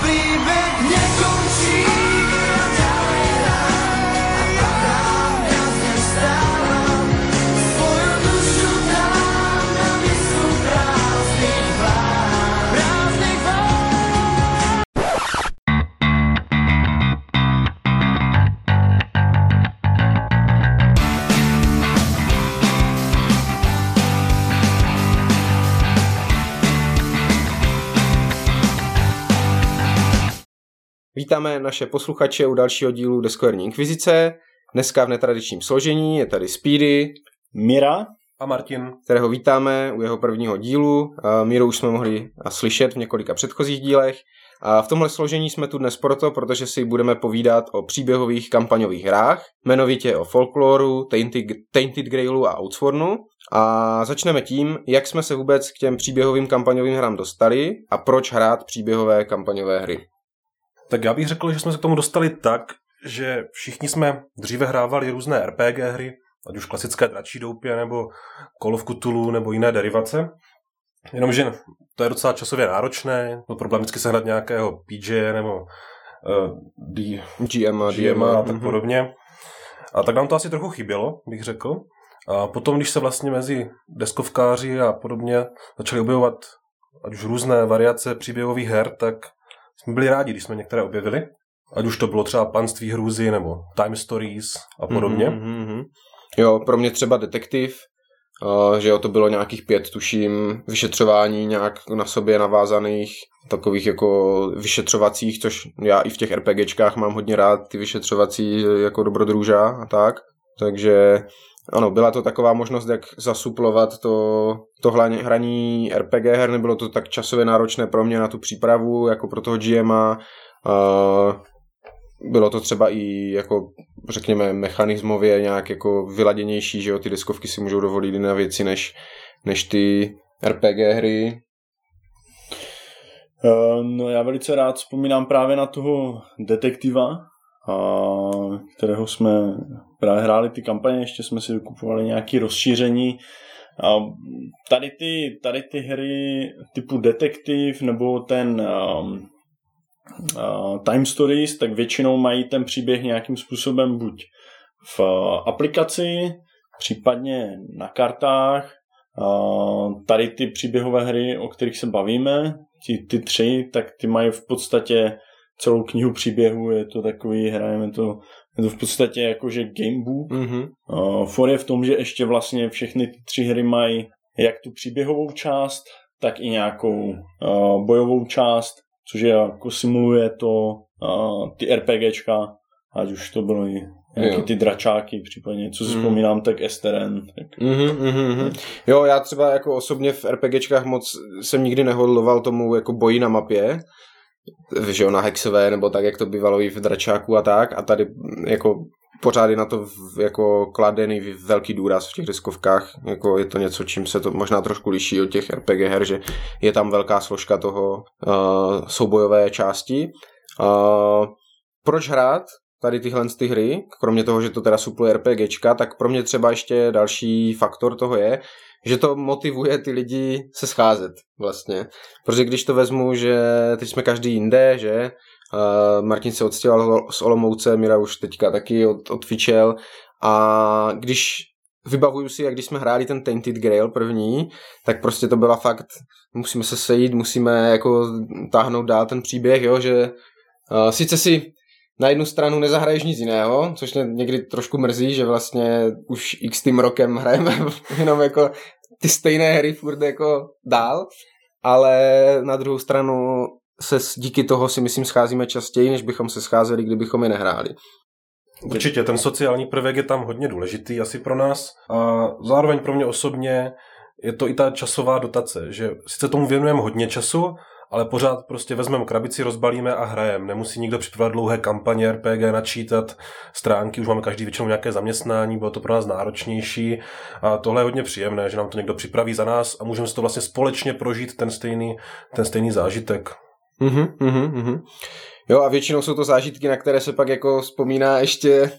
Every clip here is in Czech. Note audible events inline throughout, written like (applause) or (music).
príbeh nekončí Vítáme naše posluchače u dalšího dílu Deskoherní inkvizice. Dneska v netradičním složení je tady Speedy, Mira, A Martin, kterého vítáme u jeho prvního dílu. Míru už jsme mohli slyšet v několika předchozích dílech. A v tomhle složení jsme tu dnes proto, protože si budeme povídat o příběhových kampaňových hrách, jmenovitě o folkloru, Tainted, Tainted Grailu a Outswornu. A začneme tím, jak jsme se vůbec k těm příběhovým kampaňovým hrám dostali a proč hrát příběhové kampaňové hry. Tak já bych řekl, že jsme se k tomu dostali tak, že všichni jsme dříve hrávali různé RPG hry, ať už klasické dračí doupě, nebo Call of Cthulhu, nebo jiné derivace. Jenomže to je docela časově náročné, byl problém vždycky sehnat nějakého PJ nebo uh, D, GM a GM a tak mhm. podobně. A tak nám to asi trochu chybělo, bych řekl. A potom, když se vlastně mezi deskovkáři a podobně začaly objevovat ať už různé variace příběhových her, tak jsme byli rádi, když jsme některé objevili. Ať už to bylo třeba Panství hrůzy nebo Time Stories a podobně. Mhm, mhm, mhm. Jo, pro mě třeba detektiv, uh, že jo, to bylo nějakých pět, tuším, vyšetřování nějak na sobě navázaných, takových jako vyšetřovacích, což já i v těch RPGčkách mám hodně rád, ty vyšetřovací eh, jako dobrodruža a tak. Takže ano, byla to taková možnost, jak zasuplovat to, to hraní, RPG her, nebylo to tak časově náročné pro mě na tu přípravu, jako pro toho GMa. Uh, bylo to třeba i jako řekněme mechanismově nějak jako vyladěnější, že jo, ty deskovky si můžou dovolit jiné věci než, než ty RPG hry. Eh, no já velice rád vzpomínám právě na toho detektiva, a kterého jsme právě hráli ty kampaně, ještě jsme si vykupovali nějaké rozšíření. A tady ty, tady ty hry typu detektiv nebo ten um, uh, Time Stories, tak většinou mají ten příběh nějakým způsobem buď v uh, aplikaci, případně na kartách. Uh, tady ty příběhové hry, o kterých se bavíme, ty, ty tři, tak ty mají v podstatě celou knihu příběhu, je to takový, hrajeme to, je to v podstatě jakože gamebook. Mhm. Uh, for je v tom, že ještě vlastně všechny ty tři hry mají jak tu příběhovou část, tak i nějakou uh, bojovou část, což je jako simuluje to uh, ty RPGčka, ať už to bylo i nějaký ty dračáky, případně, co si Mm. vzpomínám, tak STRN. Tak. Mhm, mhm, mhm. Jo, já třeba jako osobně v RPGčkách moc jsem nikdy nehodloval tomu jako boji na mapě, že jo, na hexové, nebo tak, jak to bývalo i v dračáku a tak, a tady jako pořád je na to v- jako kladený velký důraz v těch deskovkách, jako je to něco, čím se to možná trošku liší od těch RPG her, že je tam velká složka toho uh, soubojové části. Uh, proč hrát tady tyhle ty hry, kromě toho, že to teda supluje RPGčka, tak pro mě třeba ještě další faktor toho je, že to motivuje ty lidi se scházet vlastně. Protože když to vezmu, že teď jsme každý jinde, že uh, Martin se odstěhoval z Olomouce, Mira už teďka taky od, odfičel a když vybavuju si, jak když jsme hráli ten Tainted Grail první, tak prostě to byla fakt, musíme se sejít, musíme jako táhnout dál ten příběh, jo, že uh, sice si na jednu stranu nezahraješ nic jiného, což mě někdy trošku mrzí, že vlastně už x tím rokem (laughs) hrajeme jenom jako ty stejné hry furt jako dál, ale na druhou stranu se díky toho si myslím scházíme častěji, než bychom se scházeli, kdybychom je nehráli. Určitě, ten sociální prvek je tam hodně důležitý asi pro nás a zároveň pro mě osobně je to i ta časová dotace, že sice tomu věnujeme hodně času, ale pořád prostě vezmeme krabici, rozbalíme a hrajeme. Nemusí nikdo připravovat dlouhé kampaně RPG, načítat stránky, už máme každý většinou nějaké zaměstnání, bylo to pro nás náročnější a tohle je hodně příjemné, že nám to někdo připraví za nás a můžeme si to vlastně společně prožít ten stejný, ten stejný zážitek. Mhm, mhm, mhm. Jo a většinou jsou to zážitky, na které se pak jako vzpomíná ještě,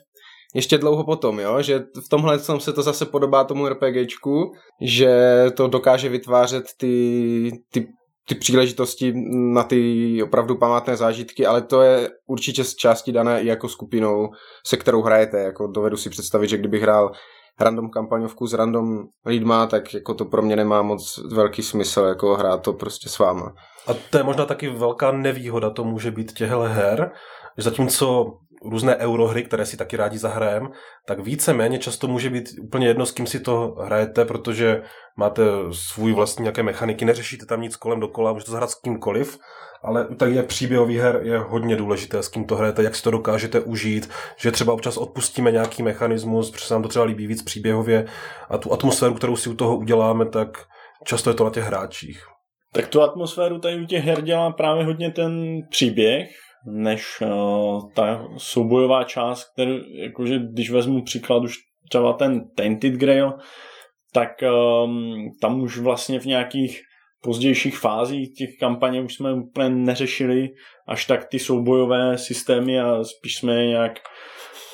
ještě dlouho potom, jo? že v tomhle tom se to zase podobá tomu RPGčku, že to dokáže vytvářet ty, ty ty příležitosti na ty opravdu památné zážitky, ale to je určitě z části dané i jako skupinou, se kterou hrajete. Jako dovedu si představit, že kdybych hrál random kampaňovku s random lidma, tak jako to pro mě nemá moc velký smysl, jako hrát to prostě s váma. A to je možná taky velká nevýhoda, to může být těchto her, že zatímco různé eurohry, které si taky rádi zahrajem, tak více-méně často může být úplně jedno, s kým si to hrajete, protože máte svůj vlastní nějaké mechaniky, neřešíte tam nic kolem dokola, můžete zahrát s kýmkoliv, ale tak je příběhový her je hodně důležité, s kým to hrajete, jak si to dokážete užít, že třeba občas odpustíme nějaký mechanismus, protože se nám to třeba líbí víc příběhově a tu atmosféru, kterou si u toho uděláme, tak často je to na těch hráčích. Tak tu atmosféru tady u těch her dělá právě hodně ten příběh, než uh, ta soubojová část, kterou, jakože když vezmu příklad už třeba ten Tainted Grail, tak um, tam už vlastně v nějakých pozdějších fázích těch kampaně už jsme úplně neřešili až tak ty soubojové systémy a spíš jsme je nějak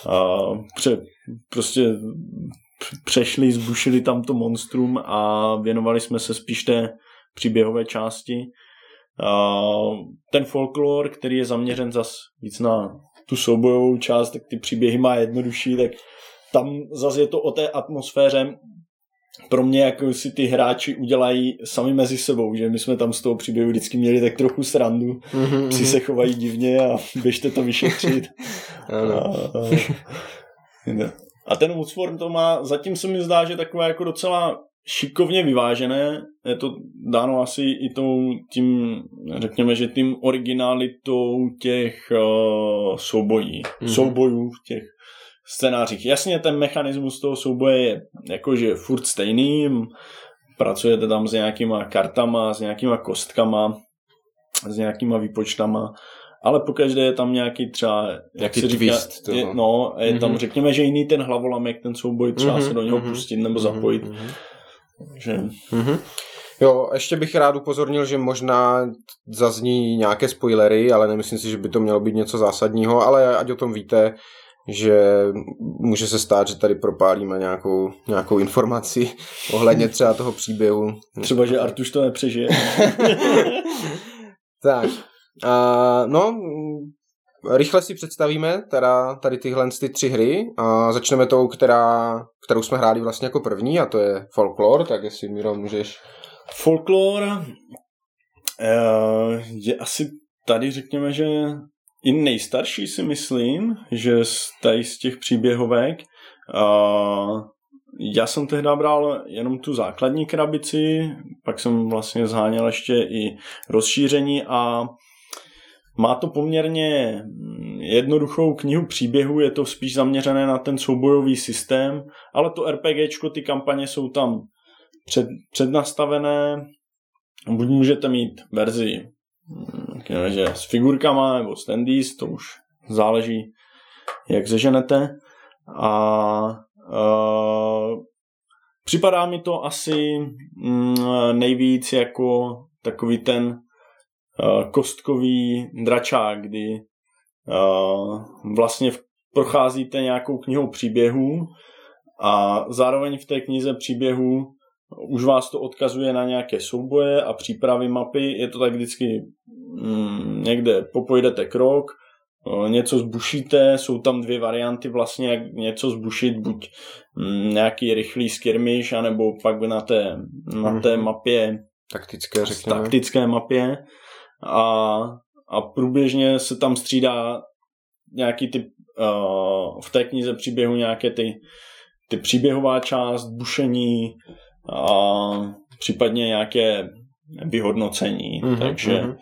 uh, pře, prostě přešli, zbušili tam to monstrum a věnovali jsme se spíš té příběhové části. Ten folklor, který je zaměřen zas víc na tu soubojovou část, tak ty příběhy má jednodušší, tak tam zase je to o té atmosféře, pro mě, jako si ty hráči udělají sami mezi sebou, že my jsme tam z toho příběhu vždycky měli tak trochu srandu, mm-hmm. psi se chovají divně a (laughs) běžte to vyšetřit. a, a, a ten Woodsworm to má, zatím se mi zdá, že takové jako docela šikovně vyvážené, je to dáno asi i tou, tím, řekněme, že tím originalitou těch uh, soubojí, mm-hmm. soubojů v těch scénářích. Jasně, ten mechanismus toho souboje je jakože furt stejný, pracujete tam s nějakýma kartama, s nějakýma kostkama, s nějakýma výpočtama, ale pokaždé je tam nějaký třeba, jak se říká, je, no, je mm-hmm. tam, řekněme, že jiný ten hlavolamek, ten souboj, třeba mm-hmm. se do něho mm-hmm. pustit nebo zapojit. Mm-hmm. Že... Mm-hmm. Jo, ještě bych rád upozornil, že možná zazní nějaké spoilery, ale nemyslím si, že by to mělo být něco zásadního, ale ať o tom víte, že může se stát, že tady propálíme nějakou, nějakou informaci (laughs) ohledně třeba toho příběhu. Třeba, že Artuš to nepřežije. (laughs) tak, uh, no, rychle si představíme teda tady tyhle ty tři hry a začneme tou, která, kterou jsme hráli vlastně jako první a to je Folklore, tak jestli Miro můžeš... Folklore uh, je asi tady řekněme, že i nejstarší si myslím, že z, tady z těch příběhovek. Uh, já jsem tehdy bral jenom tu základní krabici, pak jsem vlastně zháněl ještě i rozšíření a má to poměrně jednoduchou knihu příběhu, je to spíš zaměřené na ten soubojový systém, ale to RPGčko, ty kampaně jsou tam před, přednastavené. Buď můžete mít verzi že s figurkama nebo standees, to už záleží, jak zeženete. A uh, připadá mi to asi mm, nejvíc jako takový ten kostkový dračák, kdy uh, vlastně procházíte nějakou knihou příběhů a zároveň v té knize příběhů už vás to odkazuje na nějaké souboje a přípravy mapy. Je to tak vždycky mm, někde popojdete krok, něco zbušíte, jsou tam dvě varianty vlastně, jak něco zbušit, buď mm, nějaký rychlý skirmish, anebo pak na té, na té mhm. mapě taktické, řekněme. taktické mapě a, a průběžně se tam střídá nějaký typ uh, v té knize příběhu nějaké ty, ty příběhová část, bušení, a případně nějaké vyhodnocení. Mm-hmm, takže, mm-hmm.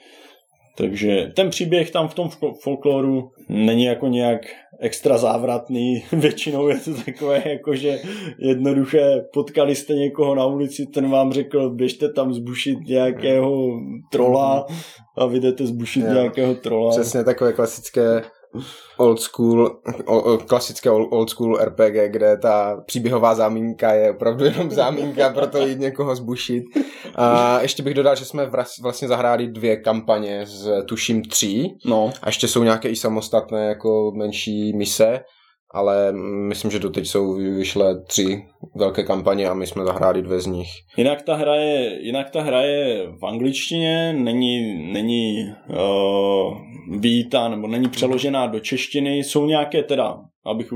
Takže ten příběh tam v tom folkloru není jako nějak extra závratný. (laughs) Většinou je to takové jako, že jednoduché potkali jste někoho na ulici, ten vám řekl, běžte tam zbušit nějakého trola mhm. a vy jdete zbušit jo, nějakého trola. Přesně takové klasické old school, klasické old school RPG, kde ta příběhová zámínka je opravdu jenom zámínka, proto jít někoho zbušit. A ještě bych dodal, že jsme vlastně zahráli dvě kampaně z tuším tří. No. A ještě jsou nějaké i samostatné jako menší mise. Ale myslím, že doteď jsou vyšlé tři velké kampaně a my jsme zahráli dvě z nich. Jinak ta hra je, jinak ta hra je v angličtině, není, není uh, výjita nebo není přeložená do češtiny. Jsou nějaké teda, abych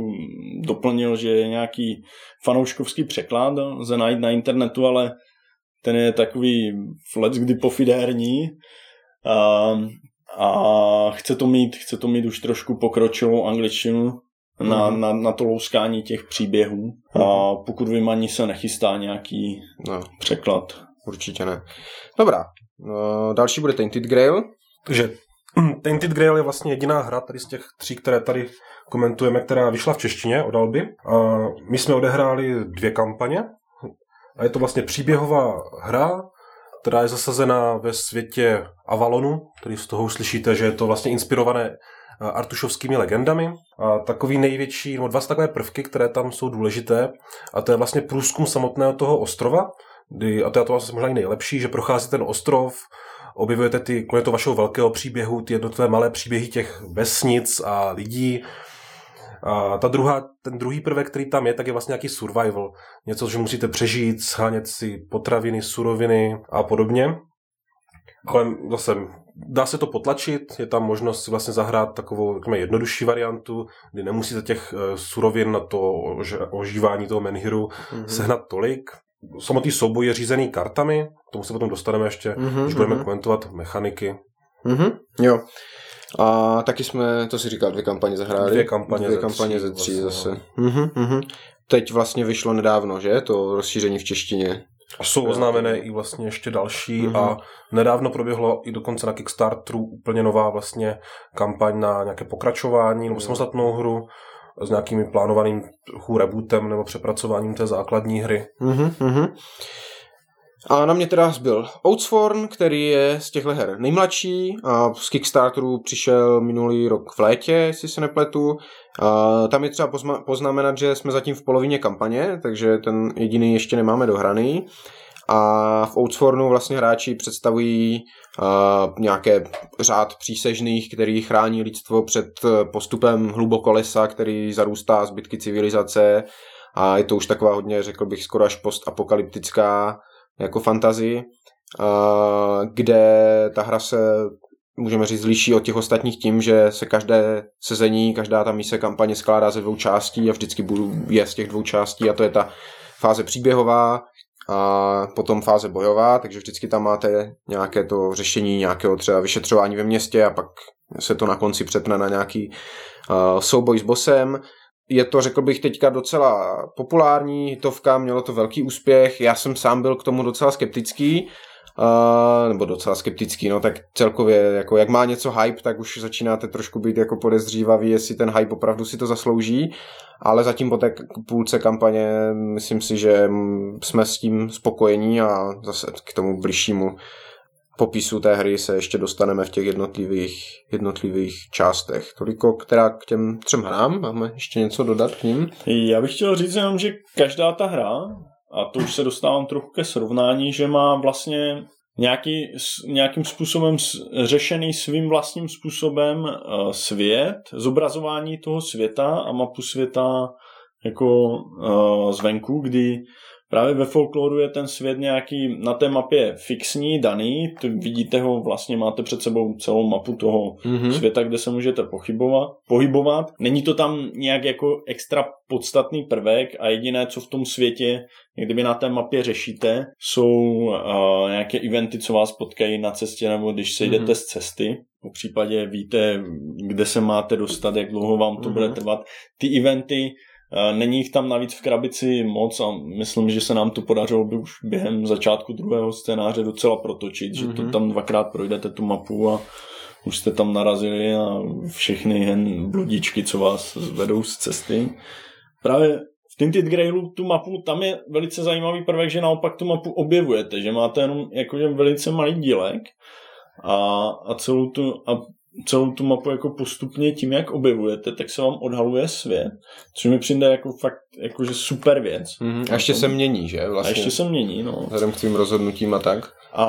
doplnil, že je nějaký fanouškovský překlad, lze najít na internetu, ale ten je takový let kdy pofidérní. Uh, a chce to mít, chce to mít už trošku pokročilou angličtinu, na, Mhm. na, na to louskání těch příběhů. A pokud vím, ani se nechystá nějaký No, překlad. určitě ne. Dobrá, no, další bude Tainted Grail. Takže (clears throat) Tainted Grail je vlastně jediná hra tady z těch tří, které tady komentujeme, která vyšla v češtině od Alby. A my jsme odehráli dvě kampaně a je to vlastně příběhová hra, která je zasazená ve světě Avalonu, který z toho už slyšíte, že je to vlastně inspirované artušovskými legendami. A takový největší, nebo dva takové prvky, které tam jsou důležité, a to je vlastně průzkum samotného toho ostrova, kdy, a to je to vlastně možná i nejlepší, že prochází ten ostrov, objevujete ty, kromě toho vašeho velkého příběhu, ty jednotlivé malé příběhy těch vesnic a lidí. A ta druhá, ten druhý prvek, který tam je, tak je vlastně nějaký survival. Něco, že musíte přežít, schánět si potraviny, suroviny a podobně. Ale zase dá se to potlačit, je tam možnost si vlastně zahrát takovou řekněme, jednodušší variantu, kdy nemusíte těch eh, surovin na to ož- ožívání toho menhiru Mhm. sehnat tolik. Samotný souboj je řízený kartami, k tomu se potom dostaneme ještě, Mhm, když budeme mhm. komentovat mechaniky. Mhm, jo. A taky jsme, to si říkal, dvě kampaně zahráli. Dvě kampaně dvě ze kampaně tří ze tří vlastně, zase. Mhm, mhm. Teď vlastně vyšlo nedávno, že? To rozšíření v češtině. A jsou oznámené i vlastně ještě další Mhm. a nedávno proběhlo i dokonce na Kickstarteru úplně nová vlastně kampaň na nějaké pokračování nebo samostatnou hru s nějakými plánovaným rebootem nebo přepracováním té základní hry. Mhm, mhm. A na mě teda zbyl Outsworn, který je z těchto her nejmladší a z Kickstarteru přišel minulý rok v létě, jestli se nepletu. A tam je třeba pozma- poznamenat, že jsme zatím v polovině kampaně, takže ten jediný ještě nemáme dohraný. A v Outswornu vlastně hráči představují uh, nějaké řád přísežných, který chrání lidstvo před postupem hlubokolesa, který zarůstá zbytky civilizace. A je to už taková hodně, řekl bych, skoro až postapokalyptická jako fantazii, kde ta hra se můžeme říct, liší od těch ostatních tím, že se každé sezení, každá ta mise kampaně skládá ze dvou částí a vždycky je z těch dvou částí a to je ta fáze příběhová a potom fáze bojová, takže vždycky tam máte nějaké to řešení nějakého třeba vyšetřování ve městě a pak se to na konci přepne na nějaký uh, souboj s bosem. Je to, řekl bych, teďka docela populární hitovka, mělo to velký úspěch, já jsem sám byl k tomu docela skeptický, Uh, nebo docela skeptický, no tak celkově, jako jak má něco hype, tak už začínáte trošku být jako podezřívavý, jestli ten hype opravdu si to zaslouží, ale zatím po té půlce kampaně myslím si, že mm, jsme s tím spokojení a zase k tomu bližšímu popisu té hry se ještě dostaneme v těch jednotlivých, jednotlivých částech. Toliko, která k těm třem hrám, máme ještě něco dodat k ním? Já bych chtěl říct jenom, že každá ta hra, a to už se dostávám trochu ke srovnání, že má vlastně nějaký, nějakým způsobem řešený svým vlastním způsobem eh, svět, zobrazování toho světa a mapu světa jako eh, zvenku, kdy právě ve folkloru je ten svět nějaký na té mapě fixní, daný, to vidíte ho, vlastně máte před sebou celou mapu toho Mhm. světa, kde se můžete pochybovat, pohybovat. Není to tam nějak jako extra podstatný prvek a jediné, co v tom světě, kdyby na té mapě řešíte, jsou uh, nějaké eventy, co vás potkají na cestě nebo když se jdete Mhm. z cesty. Po případě víte, kde se máte dostat, jak dlouho vám to Mhm. bude trvat. Ty eventy Není jich tam navíc v krabici moc a myslím, že se nám to podařilo by už během začátku druhého scénáře docela protočit, že to Mhm. tam dvakrát projdete tu mapu a už jste tam narazili a všechny jen bludičky, co vás vedou z cesty. Právě v Tinted Grailu tu mapu, tam je velice zajímavý prvek, že naopak tu mapu objevujete, že máte jenom jakože velice malý dílek a, a celou tu, a celou tu mapu jako postupně tím, jak objevujete, tak se vám odhaluje svět, což mi přijde jako fakt jakože super věc. Mhm. A ještě se mění, že? A Vlastně. ještě se mění, no. Vzhledem k tvým rozhodnutím a tak. A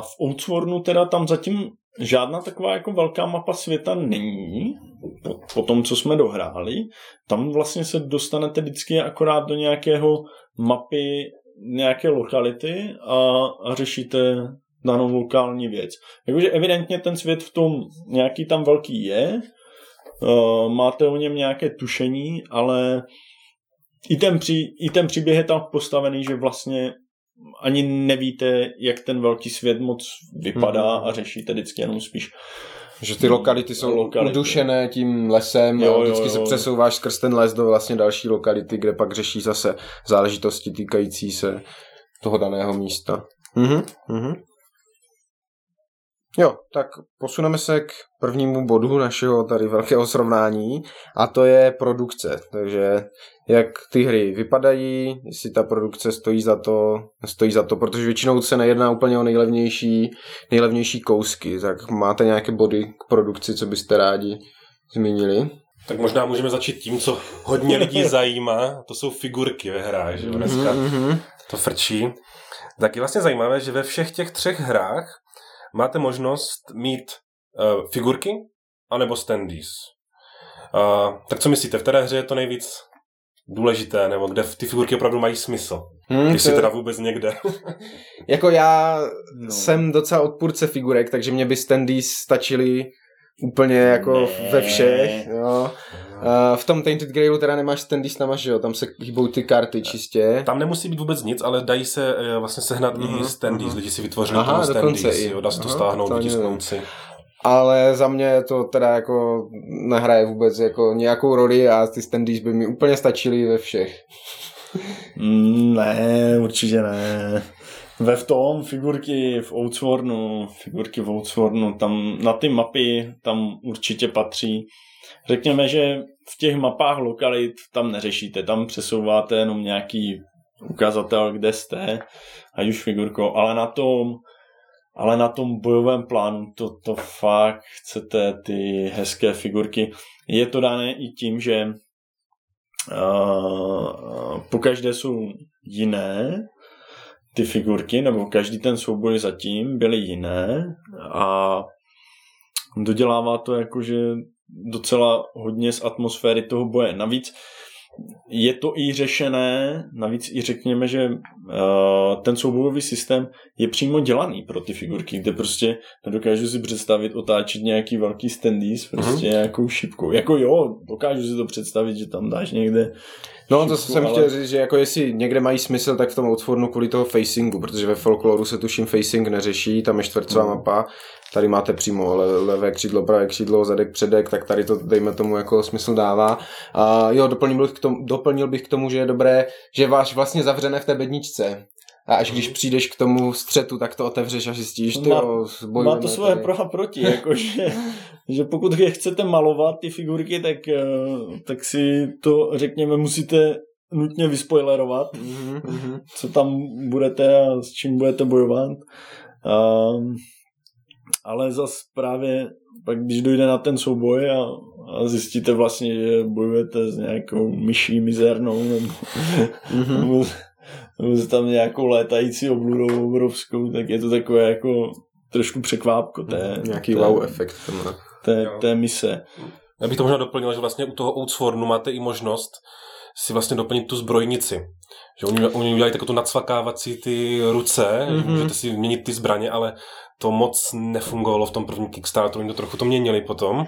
v Outswornu teda tam zatím žádná taková jako velká mapa světa není, po, po tom, co jsme dohráli. Tam vlastně se dostanete vždycky akorát do nějakého mapy nějaké lokality a, a řešíte danou lokální věc. Jakože evidentně ten svět v tom nějaký tam velký je, uh, máte o něm nějaké tušení, ale i ten, při, i ten příběh je tam postavený, že vlastně ani nevíte, jak ten velký svět moc vypadá Mhm. a řešíte vždycky jenom spíš Že ty lokality jsou Lokality. udušené tím lesem, Jo, jo, jo, vždycky jo. se přesouváš skrz ten les do vlastně další lokality, kde pak řeší zase záležitosti týkající se toho daného místa. Mhm, mhm. Jo, tak posuneme se k prvnímu bodu našeho tady velkého srovnání a to je produkce. Takže jak ty hry vypadají, jestli ta produkce stojí za to, stojí za to, protože většinou se nejedná úplně o nejlevnější, nejlevnější kousky. Tak máte nějaké body k produkci, co byste rádi zmínili? Tak možná můžeme začít tím, co hodně lidí (laughs) zajímá, to jsou figurky ve hrách, že jo, dneska Mhm. to frčí. Tak je vlastně zajímavé, že ve všech těch třech hrách máte možnost mít uh, figurky anebo standees. Uh, tak co myslíte, v které hře je to nejvíc důležité, nebo kde ty figurky opravdu mají smysl? Hmm, Když to- si teda vůbec někde. Jako já No. jsem docela odpůrce figurek, takže mě by standees stačily úplně jako Ne. ve všech. Jo. Uh, v tom Tainted Grailu teda nemáš standees tam, že jo, tam se hýbou ty karty čistě. Tam nemusí být vůbec nic, ale dají se eh, vlastně sehnat Mhm, i standees. mhm. Lidi si vytvořili Aha, standees, i. jo, dá se to Aha, stáhnout, vytisknout si. Ale za mě to teda jako nehraje vůbec jako nějakou roli a ty standees by mi úplně stačily ve všech. Mm, Ne, určitě ne. Ve v tom figurky v Outswornu, figurky v Outswornu, tam na ty mapy tam určitě patří. Řekněme, že v těch mapách lokalit tam neřešíte, tam přesouváte jenom nějaký ukazatel, kde jste, ať už figurkou, ale na tom ale na tom bojovém plánu to, to fakt chcete ty hezké figurky. Je to dané i tím, že uh, po každé jsou jiné ty figurky, nebo každý ten souboj zatím byly jiné a dodělává to jakože docela hodně z atmosféry toho boje. Navíc je to i řešené, navíc i řekněme, že uh, ten soubojový systém je přímo dělaný pro ty figurky, kde prostě nedokážu si představit otáčet nějaký velký standees prostě mm-hmm. nějakou šipkou. Jako jo, dokážu si to představit, že tam dáš někde No to jsem ale- chtěl říct, že jako jestli někde mají smysl, tak v tom Outfornu kvůli toho facingu, protože ve folkloru se tuším facing neřeší, tam je čtvercová Mhm. mapa, tady máte přímo le- levé křídlo, pravé křídlo, zadek, předek, tak tady to dejme tomu jako smysl dává. A jo, doplnil bych, k tomu, doplnil bych k tomu, že je dobré, že váš vlastně zavřené v té bedničce. A až když přijdeš k tomu střetu, tak to otevřeš a zjistíš, ty Má- jo, Má to svoje tady. pro a proti, jakože, (laughs) že pokud je chcete malovat ty figurky, tak, eh, tak si to, řekněme, musíte nutně vyspoilerovat, Mhm, mhm. co tam budete a s čím budete bojovat. Um, ale zas právě pak, když dojde na ten souboj a, a zjistíte vlastně, že bojujete s nějakou myší mizernou nebo, Mhm. (laughs) nebo, nebo tam nějakou létající obludou obrovskou, tak je to takové jako trošku překvápko té, Nějaký té, wow efekt to má. té, té mise. Já bych to možná doplnil, že vlastně u toho Outswornu máte i možnost si vlastně doplnit tu zbrojnici. Že oni, oni udělají takovou tu nacvakávací ty ruce, Mhm. mm-hmm. můžete si měnit ty zbraně, ale to moc nefungovalo v tom prvním Kickstarteru, oni to trochu to měnili potom.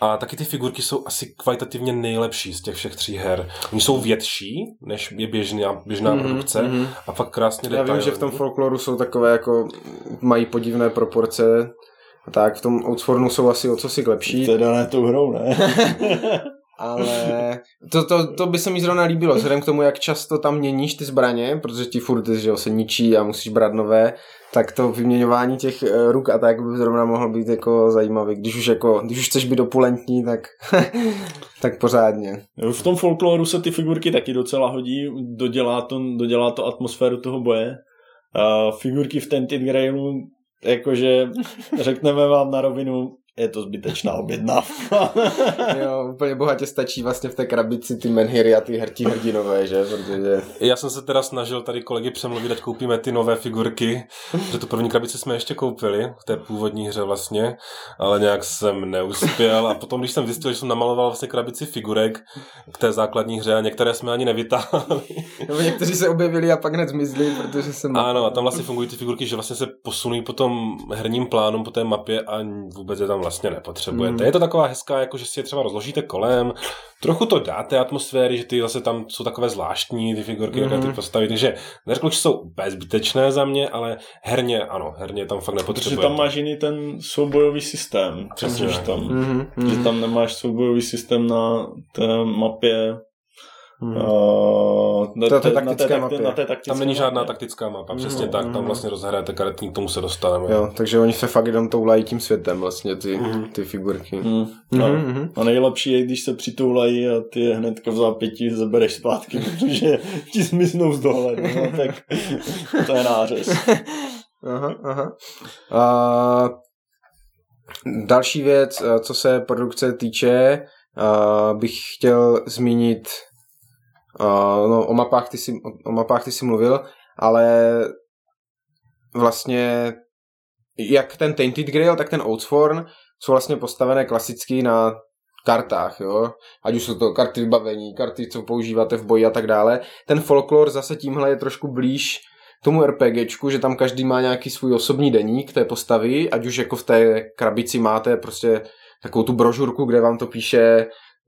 A taky ty figurky jsou asi kvalitativně nejlepší z těch všech tří her. Oni jsou větší, než je běžná, běžná Mhm, produkce mhm. a pak krásně Já detailní. vím, že v tom folkloru jsou takové jako, mají podivné proporce, a tak v tom Outsfornu jsou asi o co si lepší, To je dané tou hrou, ne? (laughs) ale (laughs) to, to, to by se mi zrovna líbilo, vzhledem k tomu, jak často tam měníš ty zbraně, protože ti furt že jo, se ničí a musíš brát nové, tak to vyměňování těch eh, ruk a tak by zrovna mohlo být jako zajímavý. Když už, jako, když už chceš být opulentní, tak, (laughs) tak pořádně. V tom folkloru se ty figurky taky docela hodí, dodělá to, dodělá to atmosféru toho boje. A figurky v Tented Grailu, jakože (laughs) řekneme vám na rovinu, je to zbytečná (laughs) objednávka. jo, úplně bohatě stačí vlastně v té krabici ty menhiry a ty hrtí hrdinové, že? Protože... Já jsem se teda snažil tady kolegy přemluvit, ať koupíme ty nové figurky, že tu první krabici jsme ještě koupili, v té původní hře vlastně, ale nějak jsem neuspěl a potom, když jsem zjistil, že jsem namaloval vlastně krabici figurek k té základní hře a některé jsme ani nevytáhli. Nebo někteří se objevili a pak hned zmizli, protože jsem... Ano, a tam vlastně fungují ty figurky, že vlastně se posunují po tom herním plánu, po té mapě a vůbec je tam vlastně nepotřebujete. Mm. Je to taková hezká, jako že si je třeba rozložíte kolem, trochu to dáte atmosféry, že ty zase tam jsou takové zvláštní, ty figurky, mm. ty postavy, takže neřekl, že jsou úplně zbytečné za mě, ale herně, ano, herně tam fakt Protože nepotřebujete. tam máš jiný ten soubojový systém. Přesně. Přesně. Tam, Mhm, Že tam nemáš soubojový systém na té mapě. Mhm. Uh, na, To je té té- na, té, taktické mapě. na té taktické Tam není žádná mapě. taktická mapa, přesně Mhm, tak, tam mhm. vlastně rozhrajete karetní, k tomu se dostaneme. Jo, takže oni se fakt jenom toulají tím světem vlastně, ty, Mhm. ty figurky. Hmm. Mhm, A, mhm. a nejlepší je, když se přitoulají a ty je hnedka v zápěti zabereš zpátky, (laughs) protože ti zmiznou z dohledu. No, tak (laughs) to je nářez. Aha, aha. A další věc, a co se produkce týče, a bych chtěl zmínit a, no, o, mapách ty si, o, o mapách ty si mluvil, ale vlastně jak ten Tainted Grail, tak ten Oathsworn jsou vlastně postavené klasicky na kartách, jo. Ať už jsou to karty vybavení, karty, co používáte v boji a tak dále. Ten folklor zase tímhle je trošku blíž tomu RPGčku, že tam každý má nějaký svůj osobní deník té postavy, ať už jako v té krabici máte prostě takovou tu brožurku, kde vám to píše,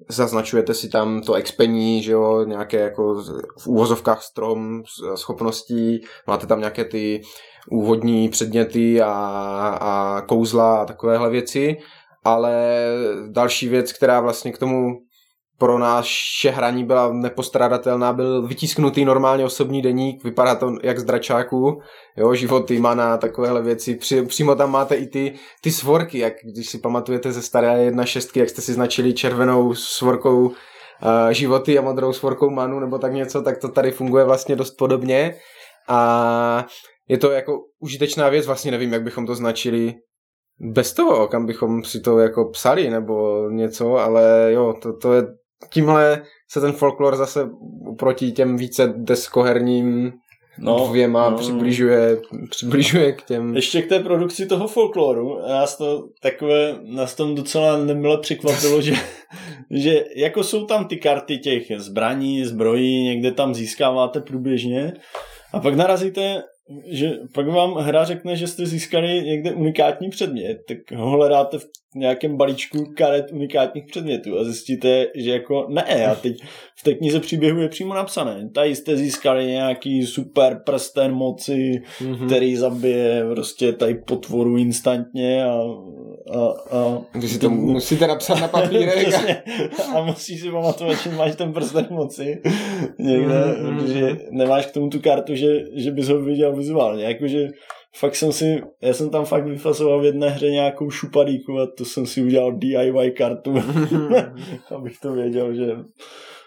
zaznačujete si tam to expení, že jo, nějaké jako v úvozovkách strom schopností, máte tam nějaké ty úvodní předměty a, a kouzla a takovéhle věci, ale další věc, která vlastně k tomu pro naše hraní byla nepostradatelná, byl vytisknutý normálně osobní deník, vypadá to jak z dračáku, jo, životy, mana, takovéhle věci. Při, přímo tam máte i ty, ty svorky, jak když si pamatujete ze staré 1.6, jak jste si značili červenou svorkou uh, životy a modrou svorkou manu nebo tak něco, tak to tady funguje vlastně dost podobně a je to jako užitečná věc, vlastně nevím, jak bychom to značili bez toho, kam bychom si to jako psali nebo něco, ale jo, to, to je tímhle se ten folklor zase proti těm více deskoherním no, dvěma no. Přibližuje, přibližuje k těm... Ještě k té produkci toho folkloru, nás to takové, nás tam docela nemile překvapilo, že, (laughs) že jako jsou tam ty karty těch zbraní, zbrojí, někde tam získáváte průběžně a pak narazíte že pak vám hra řekne, že jste získali někde unikátní předmět, tak ho hledáte v nějakém balíčku karet unikátních předmětů a zjistíte, že jako ne, a teď v té knize příběhu je přímo napsané. Tady jste získali nějaký super prsten moci, mm-hmm. který zabije prostě tady potvoru instantně a, a, a Když si to musíte napsat na papírek. (laughs) Přesně. a musíš si pamatovat, že máš ten prsten moci někde, mm-hmm. protože nemáš k tomu tu kartu, že, že bys ho viděl vizuálně. Jakože fakt jsem si, já jsem tam fakt vyfasoval v jedné hře nějakou šupadíku a to jsem si udělal DIY kartu, (laughs) abych to věděl, že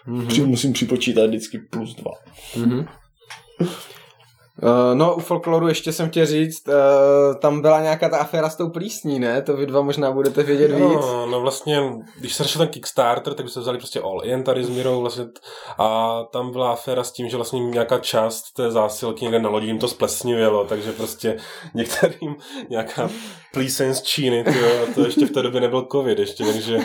mm-hmm. musím připočítat vždycky plus dva. Mm-hmm. Uh, no, u folkloru ještě jsem chtěl říct, uh, tam byla nějaká ta aféra s tou plísní, ne? To vy dva možná budete vědět víc. No, no vlastně, když se řešil ten Kickstarter, tak by se vzali prostě All In tady s Mirou vlastně a tam byla aféra s tím, že vlastně nějaká část té zásilky někde na lodi jim to splesnivělo, takže prostě některým nějaká plíseň z Číny, tyjo, a to ještě v té době nebyl covid ještě, takže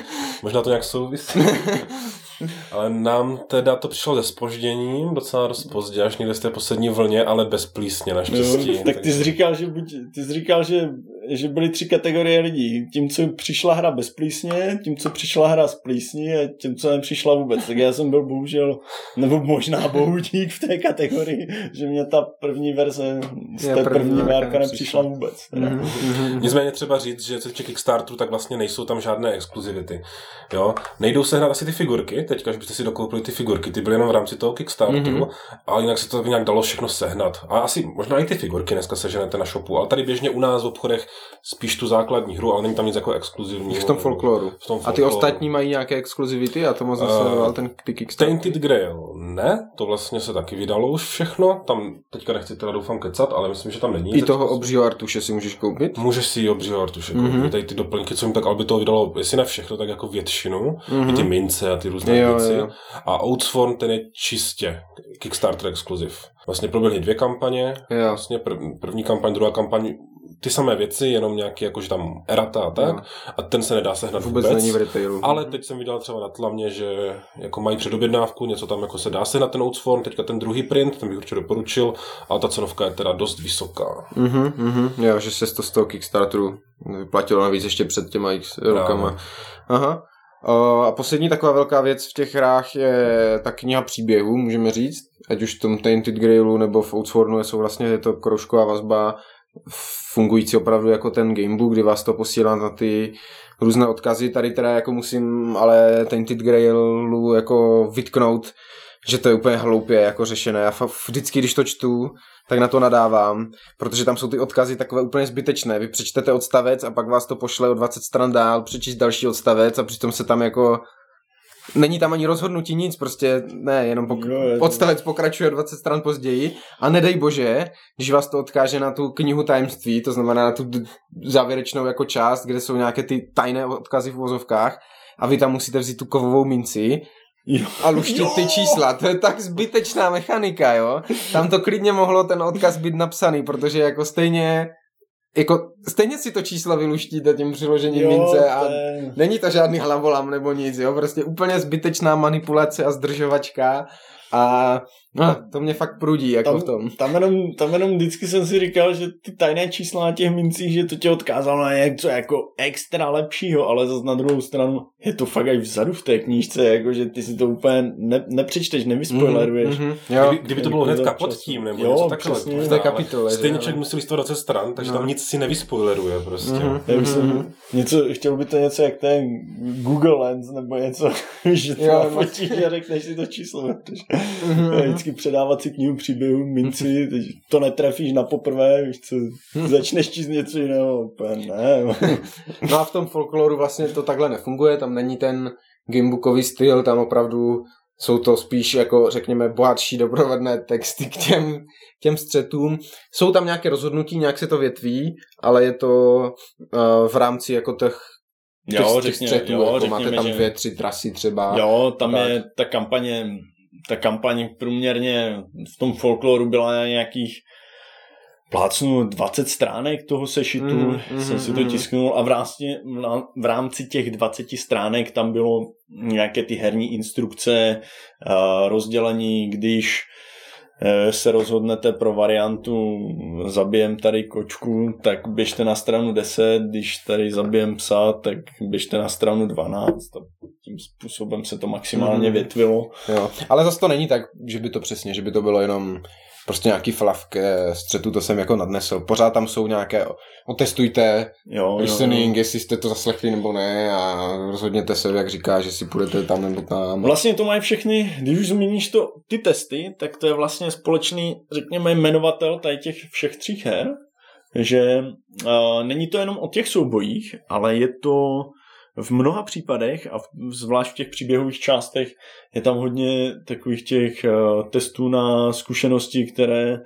možná to nějak souvisí. (laughs) Ale nám teda to přišlo se spožděním, docela dost pozdě, až někde z té poslední vlně, ale bez plísně naštěstí. No, tak ty jsi říkal, že, buď, ty jsi říkal že, že byly tři kategorie lidí. Tím, co přišla hra bez plísně, tím, co přišla hra s plísní a tím, co nepřišla vůbec. Tak já jsem byl bohužel, nebo možná bohutík v té kategorii, že mě ta první verze z té první, první várka nepřišla vůbec. Teda. Mm-hmm. Nicméně třeba říct, že co se Kickstarteru, tak vlastně nejsou tam žádné exkluzivity. Jo? Nejdou se hrát asi ty figurky, teďka, že byste si dokoupili ty figurky, ty byly jenom v rámci toho Kickstarteru, mm-hmm. ale jinak se to nějak dalo všechno sehnat. A asi možná i ty figurky dneska seženete na shopu, ale tady běžně u nás v obchodech spíš tu základní hru, ale není tam nic jako exkluzivního. V tom folkloru. V tom A ty ostatní mají nějaké exkluzivity? A to moc nesledoval uh, ten ty Kickstarter. Tainted Grail ne, to vlastně se taky vydalo už všechno, tam teďka nechci teda doufám kecat, ale myslím, že tam není. I toho obřího Artuše si můžeš koupit? Můžeš si obřího Artuše koupit, tady ty doplňky, co jim tak aby to vydalo, jestli ne všechno, tak jako většinu, Mhm. i ty mince a ty různé Jo, věci. jo. A Outsworn ten je čistě Kickstarter exkluziv. Vlastně proběhly dvě kampaně, Jo. vlastně prv, první kampaň, druhá kampaň, ty samé věci, jenom nějaký jakože tam erata a tak. Jo. A ten se nedá sehnat Vůbec, vůbec. není v retailu. Ale teď jsem viděl třeba na tlamě, že jako mají předobjednávku, něco tam jako se dá se na ten Outsworn, teďka ten druhý print, ten bych určitě doporučil, ale ta cenovka je teda dost vysoká. Mhm, mhm, jo, že se to z toho Kickstarteru vyplatilo navíc ještě před těma x rokama. Aha. O, A poslední taková velká věc v těch hrách je ta kniha příběhů, můžeme říct. Ať už v tom Tainted Grailu nebo v Outswornu jsou vlastně je to kroužková vazba fungující opravdu jako ten gamebook, kdy vás to posílá na ty různé odkazy. Tady teda jako musím ale Tainted Grailu jako vytknout, že to je úplně hloupě jako řešené. Já vždycky, když to čtu, tak na to nadávám, protože tam jsou ty odkazy takové úplně zbytečné. Vy přečtete odstavec a pak vás to pošle o 20 stran dál, přečíst další odstavec a přitom se tam jako Není tam ani rozhodnutí nic, prostě ne, jenom pok- Jo, je to- odstavec pokračuje 20 stran později a nedej bože, když vás to odkáže na tu knihu tajemství, to znamená na tu d- závěrečnou jako část, kde jsou nějaké ty tajné odkazy v vozovkách a vy tam musíte vzít tu kovovou minci Jo. a luštit ty čísla. To je tak zbytečná mechanika, jo. Tam to klidně mohlo ten odkaz být napsaný, protože jako stejně jako stejně si to číslo vyluštíte tím přiložením mince a je- není to žádný hlavolam nebo nic, jo. Prostě úplně zbytečná manipulace a zdržovačka a no, to mě fakt prudí jako tam, v tom. Tam jenom, tam jenom vždycky jsem si říkal, že ty tajné čísla na těch mincích, že to tě odkázalo na něco jako extra lepšího, ale zase na druhou stranu je to fakt až vzadu v té knížce, jako že ty si to úplně ne, nepřečteš, nevyspoileruješ. Mhm, jo. Kdyby, kdyby to bylo hnedka pod tím, nebo Jo, něco takhle. přesně. možná, V té ale kapitole, že Stejně člověk musí listovat 20 stran, takže No. tam nic si nevyspoileruje prostě. Mhm. Já myslím, Mhm. něco, chtěl by to něco jak ten Google Lens nebo něco, (laughs) že to Jo, fotíš a řekneš si to číslo. protože Mhm, Já vždycky předávat si knihu příběhu, minci, teď to netrefíš na poprvé, víš co, začneš číst něco jiného, úplně ne. (laughs) No a v tom folkloru vlastně to takhle nefunguje, tam není ten gamebookový styl, tam opravdu jsou to spíš jako řekněme bohatší doprovodné texty k těm, těm střetům. Jsou tam nějaké rozhodnutí, nějak se to větví, ale je to uh, v rámci jako těch, těch, Jo, těch řekně, střetů, jo, jako máte řekněme, tam že- dvě, tři trasy třeba. Jo, tam Tak. je ta kampaně, ta kampaň průměrně v tom folkloru byla nějakých plácnu 20 stránek toho sešitu, Mhm, mm, mhm, jsem si to mhm. tisknul a v rámci, v rámci těch 20 stránek tam bylo nějaké ty herní instrukce, a rozdělení, když eh, se rozhodnete pro variantu zabijem tady kočku, tak běžte na stranu 10, když tady zabijem psa, tak běžte na stranu 12 a tím způsobem se to maximálně Mhm. větvilo. Jo. Ale zase to není tak, že by to přesně, že by to bylo jenom prostě nějaký flav ke střetu, to jsem jako nadnesl. Pořád tam jsou nějaké, otestujte Jo, jo, listening, jo. jestli jste to zaslechli nebo ne a rozhodněte se, jak říká, že si půjdete tam nebo tam. Vlastně to mají všechny, když už zmíníš to, ty testy, tak to je vlastně společný, řekněme, jmenovatel tady těch všech tří her, že uh, není to jenom o těch soubojích, ale je to v mnoha případech a v, zvlášť v těch příběhových částech je tam hodně takových těch uh, testů na zkušenosti, které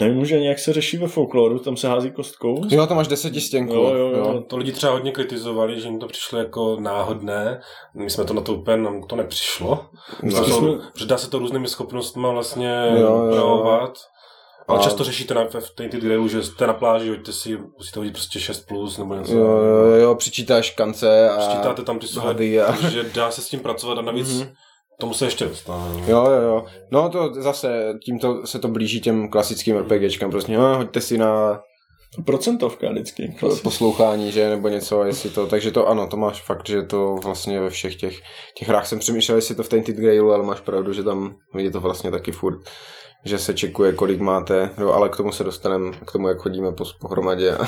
nevím už ani jak se řeší ve folkloru, tam se hází kostkou. Jo, to máš desetistěnku. Jo, jo, jo. To lidi třeba hodně kritizovali, že jim to přišlo jako náhodné. My jsme to na to úplně, nám to nepřišlo. No. To jsme- že dá se to různými schopnostmi vlastně Jo, jo, jo. Ale A- často řešíte na, v Tainted Grailu, že jste na pláži, hoďte si, musíte hodit prostě 6 plus nebo něco. Jo, jo, jo, přičítáš kance a... Přičítáte tam ty své, a- takže dá se s tím pracovat a navíc Mhm. tomu se ještě dostane. Jo, jo, jo. No to zase, tímto se to blíží těm klasickým RPGčkám. Prostě, no, hoďte si na Procentovka vždycky. poslouchání, že, nebo něco, jestli to, takže to ano, to máš fakt, že to vlastně ve všech těch, těch hrách jsem přemýšlel, jestli to v Tainted Grailu, ale máš pravdu, že tam je to vlastně taky furt, že se čekuje, kolik máte, jo, ale k tomu se dostaneme, k tomu, jak chodíme po, pohromadě a,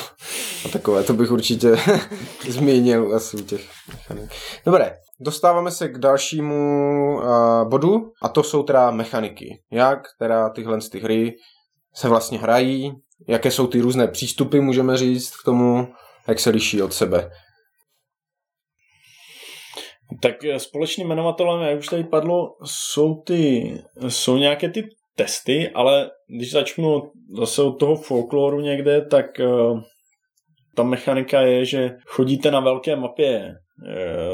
a takové, to bych určitě (laughs) zmínil asi u těch mechanik. Dobré, dostáváme se k dalšímu uh, bodu a to jsou teda mechaniky. Jak teda tyhle z ty hry se vlastně hrají, jaké jsou ty různé přístupy, můžeme říct, k tomu, jak se liší od sebe. Tak eh, společným jmenovatelem, jak už tady padlo, jsou ty, jsou nějaké ty testy, ale když začnu zase od toho folkloru někde, tak eh, ta mechanika je, že chodíte na velké mapě eh,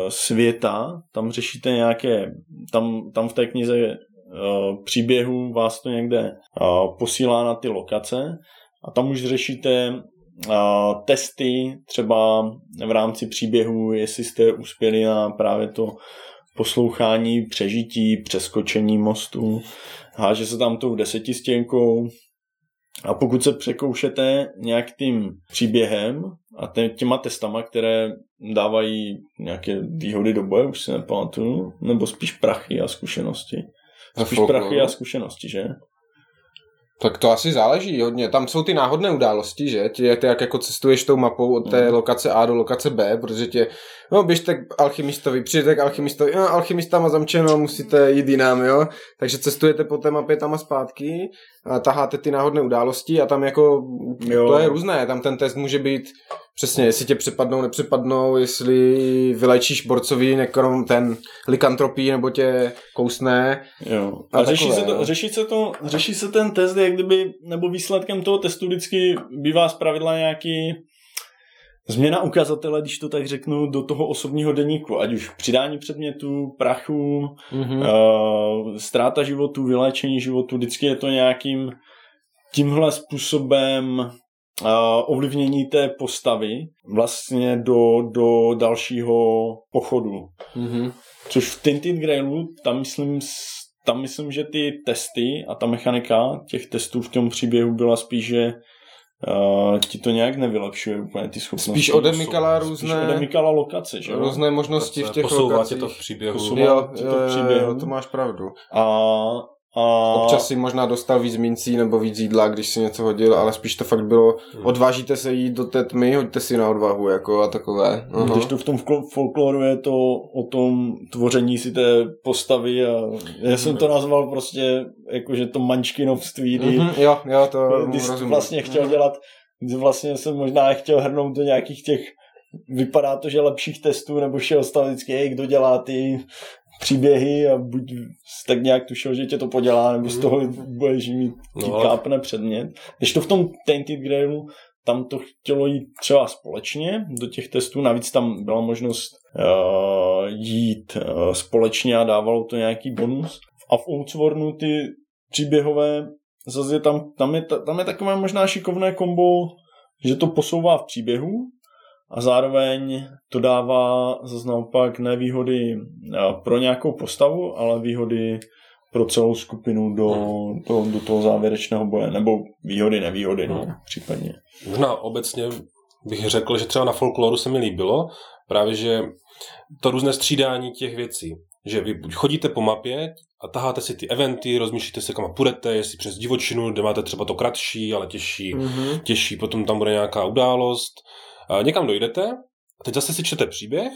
světa, tam řešíte nějaké, tam, tam v té knize eh, příběhu vás to někde posílá na ty lokace a tam už řešíte testy třeba v rámci příběhu, jestli jste uspěli na právě to poslouchání, přežití, přeskočení mostu, háže se tam tou desetistěnkou a pokud se překoušete nějak tím příběhem a tě- těma testama, které dávají nějaké výhody do boje, už si nepamatuju, nebo spíš prachy a zkušenosti. A Spíš prachy a zkušenosti, že? Tak to asi záleží hodně. Tam jsou ty náhodné události, že? Ty, ty jak jako cestuješ tou mapou od té Mhm. lokace A do lokace B, protože tě, no běžte k alchymistovi, přijďte k alchymistovi, no, alchymista má zamčeno, musíte jít jinam, jo? Takže cestujete po té mapě tam a zpátky, taháte ty náhodné události a tam jako, Jo. to je různé, tam ten test může být přesně, jestli tě přepadnou, nepřepadnou, jestli vylečíš borcovi nekrom ten likantropii nebo tě kousne, Jo. A A, řeší, takové, se to, jo. řeší, se to, řeší se ten test, jak kdyby, nebo výsledkem toho testu vždycky bývá zpravidla nějaký změna ukazatele, když to tak řeknu, do toho osobního deníku, ať už přidání předmětů, prachu, Mhm. uh, ztráta životu, vyléčení životu, vždycky je to nějakým tímhle způsobem uh, ovlivnění té postavy vlastně do, do dalšího pochodu. Mhm. Což v Tinted Grailu, tam myslím, tam myslím, že ty testy a ta mechanika těch testů v tom příběhu byla spíš, že uh, ti to nějak nevylepšuje úplně ty schopnosti. Spíš odemykala Spíš různé, odemykala lokace, že jo? různé možnosti v těch Posouvá lokacích. tě to v příběhu. Posouvá- Jo, tě jo, to jo, příběhu. jo, to máš pravdu. A, a Občas si možná dostal víc mincí nebo víc jídla, když si něco hodil, ale spíš to fakt bylo, Hmm. odvážíte se jít do té tmy, hoďte si na odvahu, jako a takové. Aha. když to v tom fol- folkloru je to o tom tvoření si té postavy a já jsem to nazval prostě jako, že to mančkinovství, kdy Mhm, jo, jo, to když rozumím. vlastně chtěl Mhm. dělat, když vlastně jsem možná chtěl hrnout do nějakých těch, vypadá to, že lepších testů, nebo šel stav vždycky, hej, kdo dělá ty příběhy a buď tak nějak tušil, že tě to podělá, nebo z toho budeš mít No, kápne předmět. Když to v tom Tainted Grailu, tam to chtělo jít třeba společně do těch testů, navíc tam byla možnost uh, jít uh, společně a dávalo to nějaký bonus. A v Outswornu ty příběhové zase tam, tam, je, ta- tam je takové možná šikovné kombo, že to posouvá v příběhu a zároveň to dává zase naopak ne výhody eh, pro nějakou postavu, ale výhody pro celou skupinu do, do, do toho závěrečného boje, nebo výhody, nevýhody, no, případně. Možná obecně bych řekl, že třeba na folkloru se mi líbilo právě, že to různé střídání těch věcí. Že vy buď chodíte po mapě a taháte si ty eventy, rozmýšlíte se, kam půjdete, jestli přes divočinu, kde máte třeba to kratší, ale těžší, Mhm. těžší, potom tam bude nějaká událost. A někam dojdete, a teď zase si čtete příběh,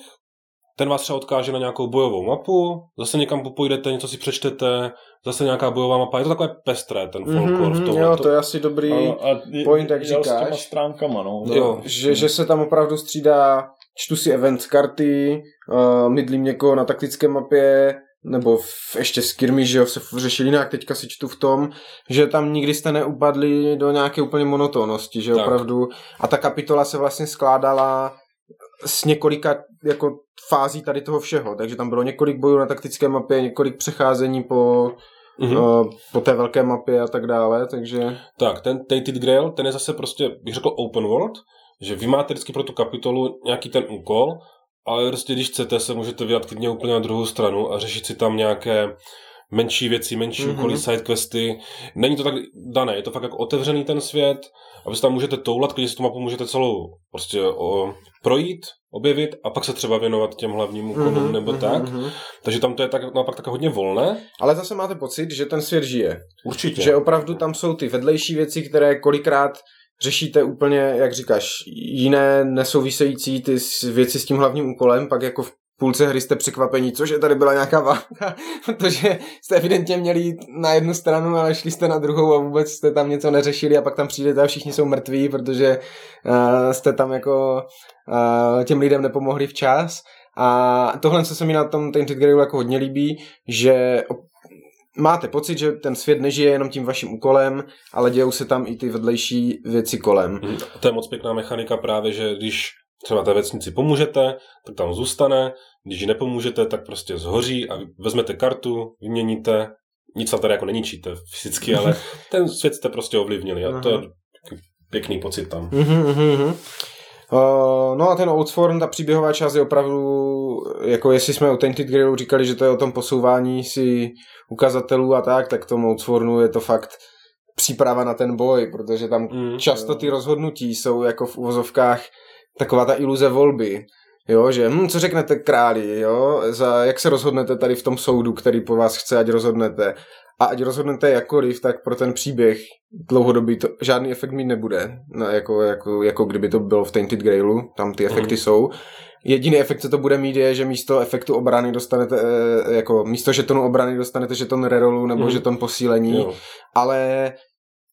ten vás třeba odkáže na nějakou bojovou mapu, zase někam popojdete, něco si přečtete, zase nějaká bojová mapa. Je to takové pestré, ten folklor v Mhm, tomhle. jo, to je asi dobrý, A, a point, jak jel s těma říkáš. stránkama, no. no, jo. že, že se tam opravdu střídá, čtu si event karty, uh, mydlím někoho na taktické mapě, nebo v, ještě skirmy, že jo, se řešili jinak, teďka si čtu v tom, že tam nikdy jste neupadli do nějaké úplně monotónnosti, že Tak. opravdu, a ta kapitola se vlastně skládala z několika jako fází tady toho všeho, takže tam bylo několik bojů na taktické mapě, několik přecházení po, Mhm. uh, po té velké mapě a tak dále, takže Tak, ten Tainted Grail, ten je zase prostě, bych řekl, open world, že vy máte vždycky pro tu kapitolu nějaký ten úkol, ale prostě když chcete, se můžete vydat klidně úplně na druhou stranu a řešit si tam nějaké menší věci, menší Mhm. mm-hmm. úkoly, sidequesty. Není to tak dané, je to fakt jako otevřený ten svět a vy se tam můžete toulat, když si tu mapu můžete celou prostě o, projít, objevit a pak se třeba věnovat těm hlavním úkolům Mhm, nebo mhm, tak. mhm. Takže tam to je tak, naopak tak hodně volné. Ale zase máte pocit, že ten svět žije. Určitě. Že opravdu tam jsou ty vedlejší věci, které kolikrát řešíte úplně, jak říkáš, jiné nesouvisející ty věci s tím hlavním úkolem, pak jako v půlce hry jste překvapení, cože tady byla nějaká válka, (laughs) protože jste evidentně měli jít na jednu stranu, ale šli jste na druhou a vůbec jste tam něco neřešili a pak tam přijdete a všichni jsou mrtví, protože uh, jste tam jako uh, těm lidem nepomohli včas. A tohle se mi na tom Tainted Grail jako hodně líbí, že máte pocit, že ten svět nežije jenom tím vaším úkolem, ale dějou se tam i ty vedlejší věci kolem. Mhm. A to je moc pěkná mechanika právě, že když třeba té vesnici pomůžete, tak tam zůstane, když ji nepomůžete, tak prostě zhoří a vezmete kartu, vyměníte, nic tam tady jako neníčíte fyzicky, ale (laughs) ten svět jste prostě ovlivnili a to je takový pěkný pocit tam. Mhm, mhm, mhm. Uh, no a ten Outsworn, ta příběhová část je opravdu, jako jestli jsme o Tainted Grailu říkali, že to je o tom posouvání si ukazatelů a tak, tak tomu Outswornu je to fakt příprava na ten boj, protože tam Mm, často ty rozhodnutí jsou jako v uvozovkách taková ta iluze volby. Jo, že hm, co řeknete králi, jo, za, jak se rozhodnete tady v tom soudu, který po vás chce, ať rozhodnete. A ať rozhodnete jakkoliv, tak pro ten příběh dlouhodobý to žádný efekt mít nebude. No, jako, jako, jako kdyby to bylo v Tainted Grailu, tam ty efekty Mhm. jsou. Jediný efekt, co to bude mít, je, že místo efektu obrany dostanete, eh, jako místo žetonu obrany dostanete žeton rerolu nebo Mhm. žeton posílení Jo. ale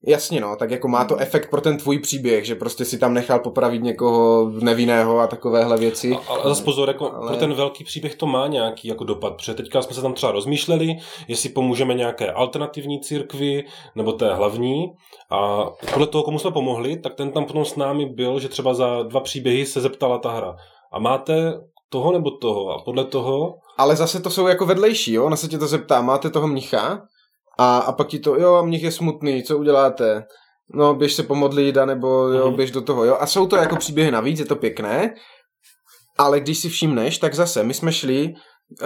jasně no, tak jako má to efekt pro ten tvůj příběh, že prostě si tam nechal popravit někoho nevinného a takovéhle věci. A, ale zase pozor, jako ale... pro ten velký příběh to má nějaký jako dopad, protože teďka jsme se tam třeba rozmýšleli, jestli pomůžeme nějaké alternativní církvi nebo té hlavní a podle toho, komu jsme pomohli, tak ten tam potom s námi byl, že třeba za dva příběhy se zeptala ta hra. A máte toho nebo toho? A podle toho Ale zase to jsou jako vedlejší, jo, ona se tě to zeptá, máte toho mnicha? A, a pak ti to, jo, mnich je smutný, co uděláte? No, běž se pomodlit, nebo jo, Mhm. běž do toho, jo. A jsou to jako příběhy navíc, je to pěkné, ale když si všimneš, tak zase my jsme šli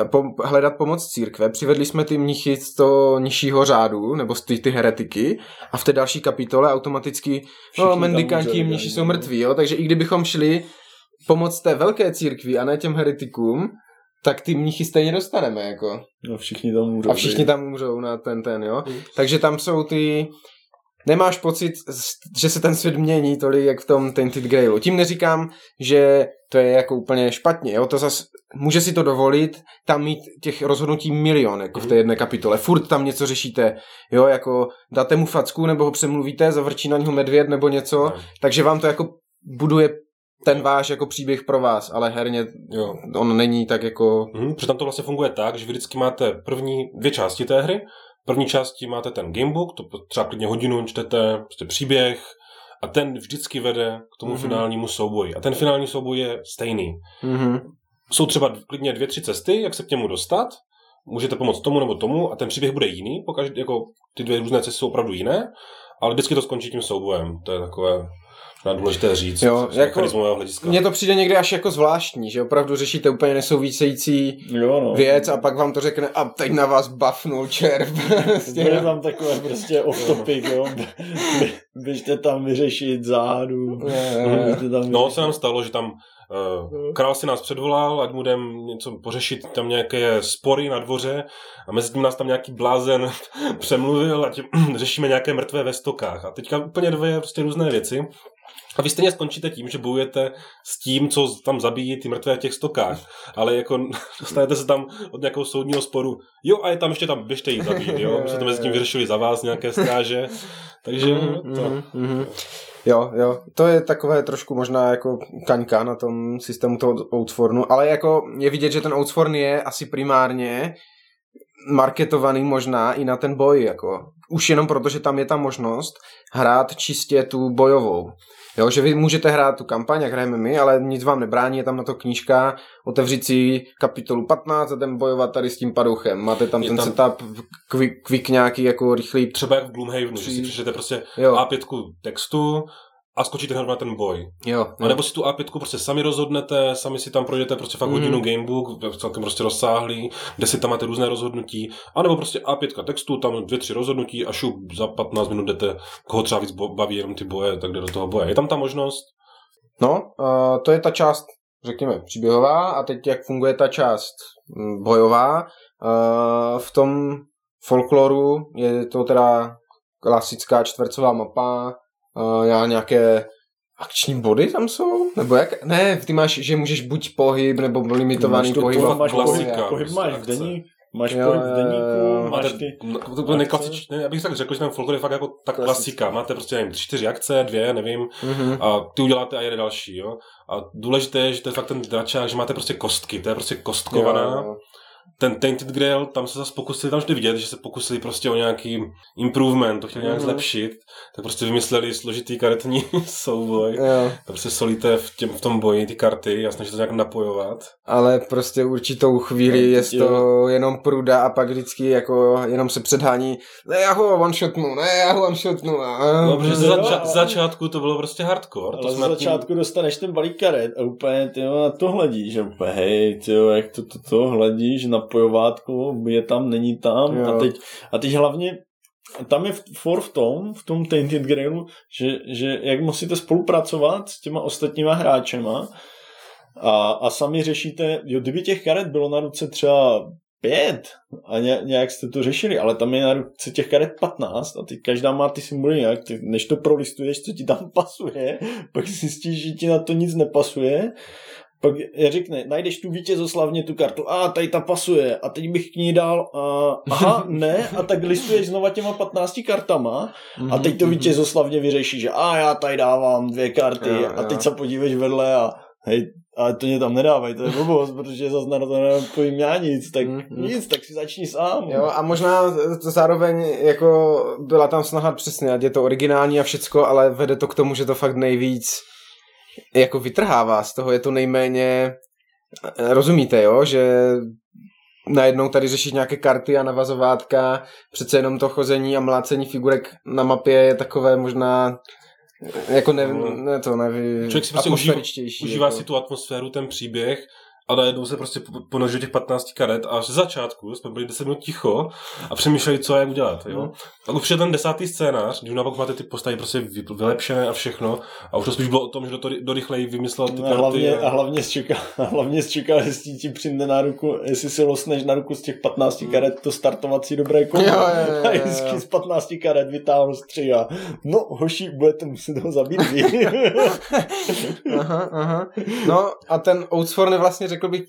eh, po, hledat pomoc církve, přivedli jsme ty mnichy z toho nižšího řádu, nebo z ty, ty heretiky, a v té další kapitole automaticky, Všichni no, mendikanti, mniši ne? jsou mrtví, jo, takže i kdybychom šli pomoct té velké církvi a ne těm heretikům, tak ty mnichy stejně dostaneme, jako. No všichni tam umřou. A všichni tam umřou na ten, ten, jo. Mm. Takže tam jsou ty... Nemáš pocit, že se ten svět mění tolik, jak v tom Tainted Grailu. Tím neříkám, že to je jako úplně špatně, jo. To zas, může si to dovolit tam mít těch rozhodnutí milion, jako v té jedné kapitole. Furt tam něco řešíte, jo, jako dáte mu facku, nebo ho přemluvíte, zavrčí na něho medvěd, nebo něco. Ne. Takže vám to jako buduje ten váš jako příběh pro vás, ale herně jo. on není tak jako... Mhm, protože tam to vlastně funguje tak, že vy vždycky máte první dvě části té hry. V první části máte ten gamebook, to třeba klidně hodinu čtete, prostě příběh a ten vždycky vede k tomu Mhm. mm-hmm. finálnímu souboji. A ten finální souboj je stejný. Mhm. Jsou třeba klidně dvě, tři cesty, jak se k němu dostat. Můžete pomoct tomu nebo tomu a ten příběh bude jiný, pokaždé, jako ty dvě různé cesty jsou opravdu jiné, ale vždycky to skončí tím soubojem. To je takové možná důležité říct Jo, z jako- mechanismového hlediska. Mně to přijde někdy až jako zvláštní, že opravdu řešíte úplně nesouvisející Jo, no. věc a pak vám to řekne a teď na vás buffnul červ. (laughs) Prostě. Bude tam takové prostě off topic, jo. (laughs) Bě- Běžte tam vyřešit záhadu. Tam No, se nám stalo, že tam uh, král si nás předvolal, ať budeme něco pořešit, tam nějaké spory na dvoře a mezi tím nás tam nějaký blázen (laughs) přemluvil a tím (clears throat) řešíme nějaké mrtvé ve stokách. A teďka úplně dvě prostě různé věci. A vy stejně skončíte tím, že bojujete s tím, co tam zabíjí ty mrtvé v těch stokách. Ale jako (laughs) dostanete se tam od nějakého soudního sporu. Jo, a je tam ještě tam, běžte jí zabít, jo. My jsme to mezi tím vyřešili za vás, nějaké stráže. Takže to, Mhm, mhm. Jo, jo, to je takové trošku možná jako kaňka na tom systému toho Outsfornu, ale jako je vidět, že ten Outsforn je asi primárně marketovaný možná i na ten boj, jako. Už jenom proto, že tam je ta možnost hrát čistě tu bojovou. Jo, že vy můžete hrát tu kampaň, jak hrajeme my, ale nic vám nebrání, je tam na to knížka, otevřít si kapitolu 15 a jdem bojovat tady s tím padouchem. Máte tam Je ten tam- setup, quick, quick nějaký jako rychlý třeba jak v Gloomhavenu, že si přečtete prostě Jo. A5 textu a skočíte hned na ten boj. Jo, A jo. nebo si tu A5 prostě sami rozhodnete, sami si tam projdete prostě fakt Mhm. hodinu gamebook, celkem prostě rozsáhlý, kde si tam máte různé rozhodnutí, a nebo prostě A5 textu, tam dvě, tři rozhodnutí a šup, za 15 minut jdete, koho třeba víc baví jenom ty boje, tak jde do toho boje. Je tam ta možnost, No, uh, to je ta část, řekněme, příběhová a teď jak funguje ta část mm, bojová. Uh, v tom folkloru je to teda klasická čtvercová mapa, uh, já nějaké akční body tam jsou? Nebo jak? Ne, ty máš, že můžeš buď pohyb, nebo limitovaný Máš to pohyb. máš pohyb, pohyb, klasika, pohyb prostě máš akce. denní, máš Jo, pohyb v deníku, jo. máš Máte, ty... no, to bude neklasičné, já bych tak řekl, že ten folklor je fakt jako tak klasika. Máte prostě, nevím, tři, čtyři akce, dvě, nevím, Mhm. a ty uděláte a jede další, jo. A důležité je, že to je fakt ten dračák, že máte prostě kostky, to je prostě kostkovaná. Jo, jo. Ten Tainted Grail, tam se zase pokusili, tam vždy vidět, že se pokusili prostě o nějaký improvement, to chtěli nějak Mhm. zlepšit, tak prostě vymysleli složitý karetní (laughs) souboj. Jo. Tak prostě solíte v, těm, v tom boji ty karty a snažíte to nějak napojovat. Ale prostě určitou chvíli No, je to jenom pruda a pak vždycky jako jenom se předhání ne, já ho one shotnu, ne, já ho one shotnu. A... No, protože jo, ze zača- ale- z začátku to bylo prostě hardcore. To Ale z jsme začátku dostaneš ten balík karet a úplně ty na to hledíš, že úplně hej, ty jak to, to, to hledíš na pojovátku, je tam, není tam. Jo. a teď, a teď hlavně tam je for v tom, v tom Tainted Grailu, že, že jak musíte spolupracovat s těma ostatníma hráčema. A, a sami řešíte, jo, kdyby těch karet bylo na ruce třeba pět a ně, nějak jste to řešili, ale tam je na ruce těch karet 15 a ty každá má ty symboly nějak, ty, než to prolistuješ, co ti tam (laughs) pasuje, pak zjistíš, že ti na to nic nepasuje, pak řekne, najdeš tu vítězoslavně tu kartu, a tady ta pasuje, a teď bych k ní dal, a, aha, (laughs) ne, a tak listuješ znova těma 15 kartama, Mhm, a teď to vítězoslavně vyřešíš, že a já tady dávám dvě karty, Jo, a jo. teď se podívej vedle a hej, ale to mě tam nedávají, to je blbost, protože zase na to nepojím já nic, tak Mhm. nic, tak si začni sám. Jo, a možná to zároveň jako byla tam snaha přesně, ať je to originální a všecko, ale vede to k tomu, že to fakt nejvíc jako vytrhává z toho, je to nejméně, rozumíte, jo, že najednou tady řešit nějaké karty a navazovátka, přece jenom to chození a mlácení figurek na mapě je takové možná jako ne, ne to, nevím, Člověk si prostě užívá, užívá jako. si tu atmosféru, ten příběh a najednou se prostě po- ponožil těch 15 karet a ze začátku jsme byli 10 minut ticho a přemýšleli, co a jak udělat. Jo? A už je ten desátý scénář, když naopak máte ty postavy prostě vy- vylepšené a všechno a už to spíš bylo o tom, že do, to, do rychleji vymyslel ty No, karty. a hlavně, a a... hlavně zčeká, (laughs) a hlavně zčeká, jestli ti přijde na ruku, jestli si losneš na ruku z těch 15 karet to startovací dobré kombo. Jo, jo, jo, (laughs) A jo. z 15 karet vytáhnu z tři a no hoši, budete muset ho zabít. (laughs) Aha, aha. No a ten Outsforn vlastně řekl bych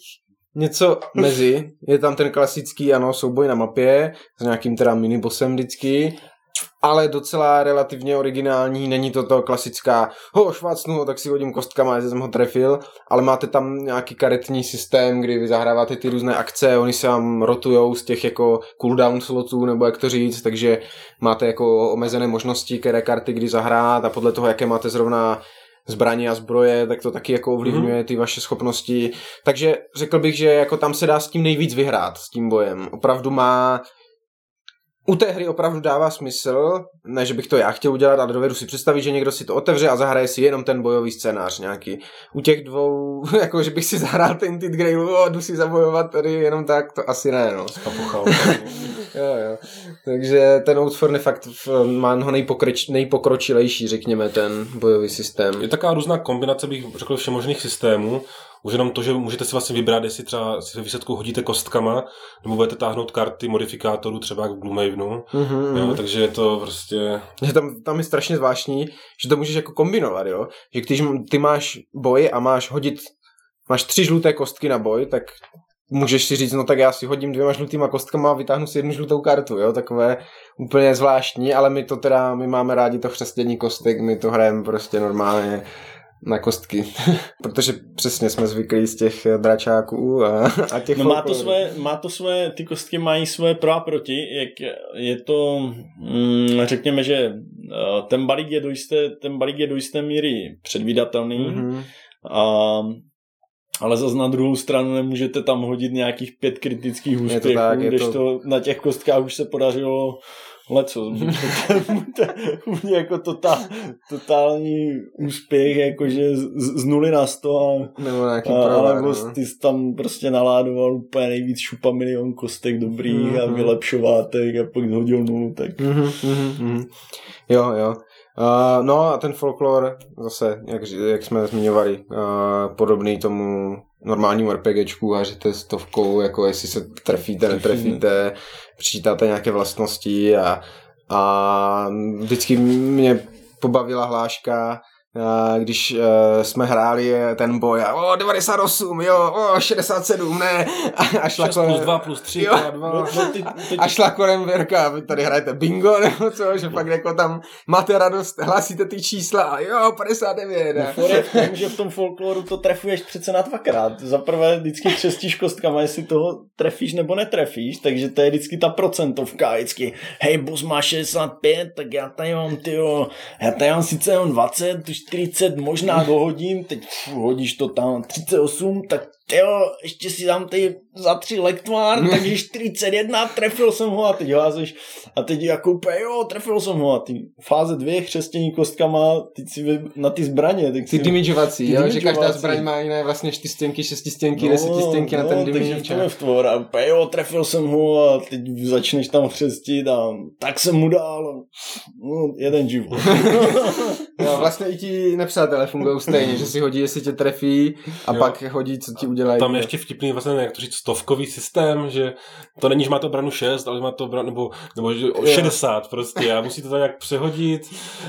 něco mezi. Je tam ten klasický, ano, souboj na mapě s nějakým teda minibosem vždycky, ale docela relativně originální, není to to klasická, ho, švácnu ho, tak si hodím kostkama, jestli jsem ho trefil, ale máte tam nějaký karetní systém, kdy vy zahráváte ty různé akce, oni se vám rotujou z těch jako cooldown slotů, nebo jak to říct, takže máte jako omezené možnosti, které karty kdy zahrát a podle toho, jaké máte zrovna zbraně a zbroje, tak to taky jako ovlivňuje ty vaše schopnosti. Takže řekl bych, že jako tam se dá s tím nejvíc vyhrát, s tím bojem. Opravdu má u té hry opravdu dává smysl, ne, že bych to já chtěl udělat, ale dovedu si představit, že někdo si to otevře a zahraje si jenom ten bojový scénář nějaký. U těch dvou, (laughs) jako že bych si zahrál ten Grailu, o, jdu si zabojovat tady jenom tak, to asi ne, no. (laughs) Jo, jo. Takže ten Outforn je fakt, má ho nejpokroč, nejpokročilejší, řekněme, ten bojový systém. Je taková různá kombinace, bych řekl, všemožných systémů. Už jenom to, že můžete si vlastně vybrat, jestli třeba si ve výsledku hodíte kostkama, nebo budete táhnout karty modifikátorů, třeba jak v Gloomhavenu. Mhm, Jo, mhm. takže je to prostě... Že tam, tam je strašně zvláštní, že to můžeš jako kombinovat, jo. Že když ty máš boj a máš hodit, máš tři žluté kostky na boj, tak můžeš si říct, no tak já si hodím dvěma žlutýma kostkama a vytáhnu si jednu žlutou kartu, jo, takové úplně zvláštní, ale my to teda, my máme rádi to chřestění kostek, my to hrajeme prostě normálně na kostky, (laughs) protože přesně jsme zvyklí z těch eh, dračáků a, (laughs) a těch No má to, své, má to své, ty kostky mají své pro a proti, jak je to, mm, řekněme, že eh, ten balík je do jisté, ten balík je do jisté míry předvídatelný, Mhm. a, ale zase na druhou stranu nemůžete tam hodit nějakých pět kritických úspěchů, to tak, je když to- to... na těch kostkách už se podařilo leco. (laughs) Buď jako totál, totální úspěch, jakože z, z nuly na sto a Nebo nějaký a, alebo no. ty jsi tam prostě naládoval úplně nejvíc šupa milion kostek dobrých a Mhm. vylepšovátek a pak hodil nulu, tak Mhm, mhm, mhm. Jo, jo. Uh, no a ten folklor, zase, jak, jak jsme zmiňovali, uh, podobný tomu normálnímu RPGčku, haříte stovkou, jako jestli se trefíte, netrefíte, přičítáte nějaké vlastnosti a, a vždycky mě pobavila hláška, když uh, jsme hráli ten boj a o, 98, jo, o, 67, ne, a, a šla 6 kolem, plus 2 plus 3 Jo. krát 2. No, no, ty, teď, a šla kolem Věrka, vy tady hrajete bingo, nebo co, že fakt jako tam máte radost, hlásíte ty čísla a jo, 59, No, a, for je v tom, že v tom folkloru to trefuješ přece na dvakrát. Za prvé vždycky křestíš kostkama, jestli toho trefíš nebo netrefíš, takže to je vždycky ta procentovka. Vždycky, hej, bus má 65, tak já tady mám, tyjo, já tady mám sice jenom 20, tu 40 možná dohodím, teď pff, hodíš to tam 38, tak jo, ještě si dám tady za tři lektván, takže 41, trefil jsem ho a teď házeš a teď jako úplně, jo, trefil jsem ho a ty fáze dvě chřestění kostkama, teď si na ty zbraně, tak ty dimižovací, Ty jo, že každá zbraň má jiné vlastně čtyřstěnky, šestistěnky, no, desetistěnky na ten takže v vtvor a úplně, jo, trefil jsem ho a teď začneš tam chřestit a tak jsem mu dal. No, jeden život. (laughs) Jo, vlastně i ti nepřátelé fungují stejně, že si hodí, jestli tě trefí a Jo. pak hodí, co ti udělají. Tam je ještě vtipný vlastně, jak to říct, stovkový systém, že to není, že máte obranu 6, ale máte obranu, nebo, nebo že o 60 prostě a musíte to nějak přehodit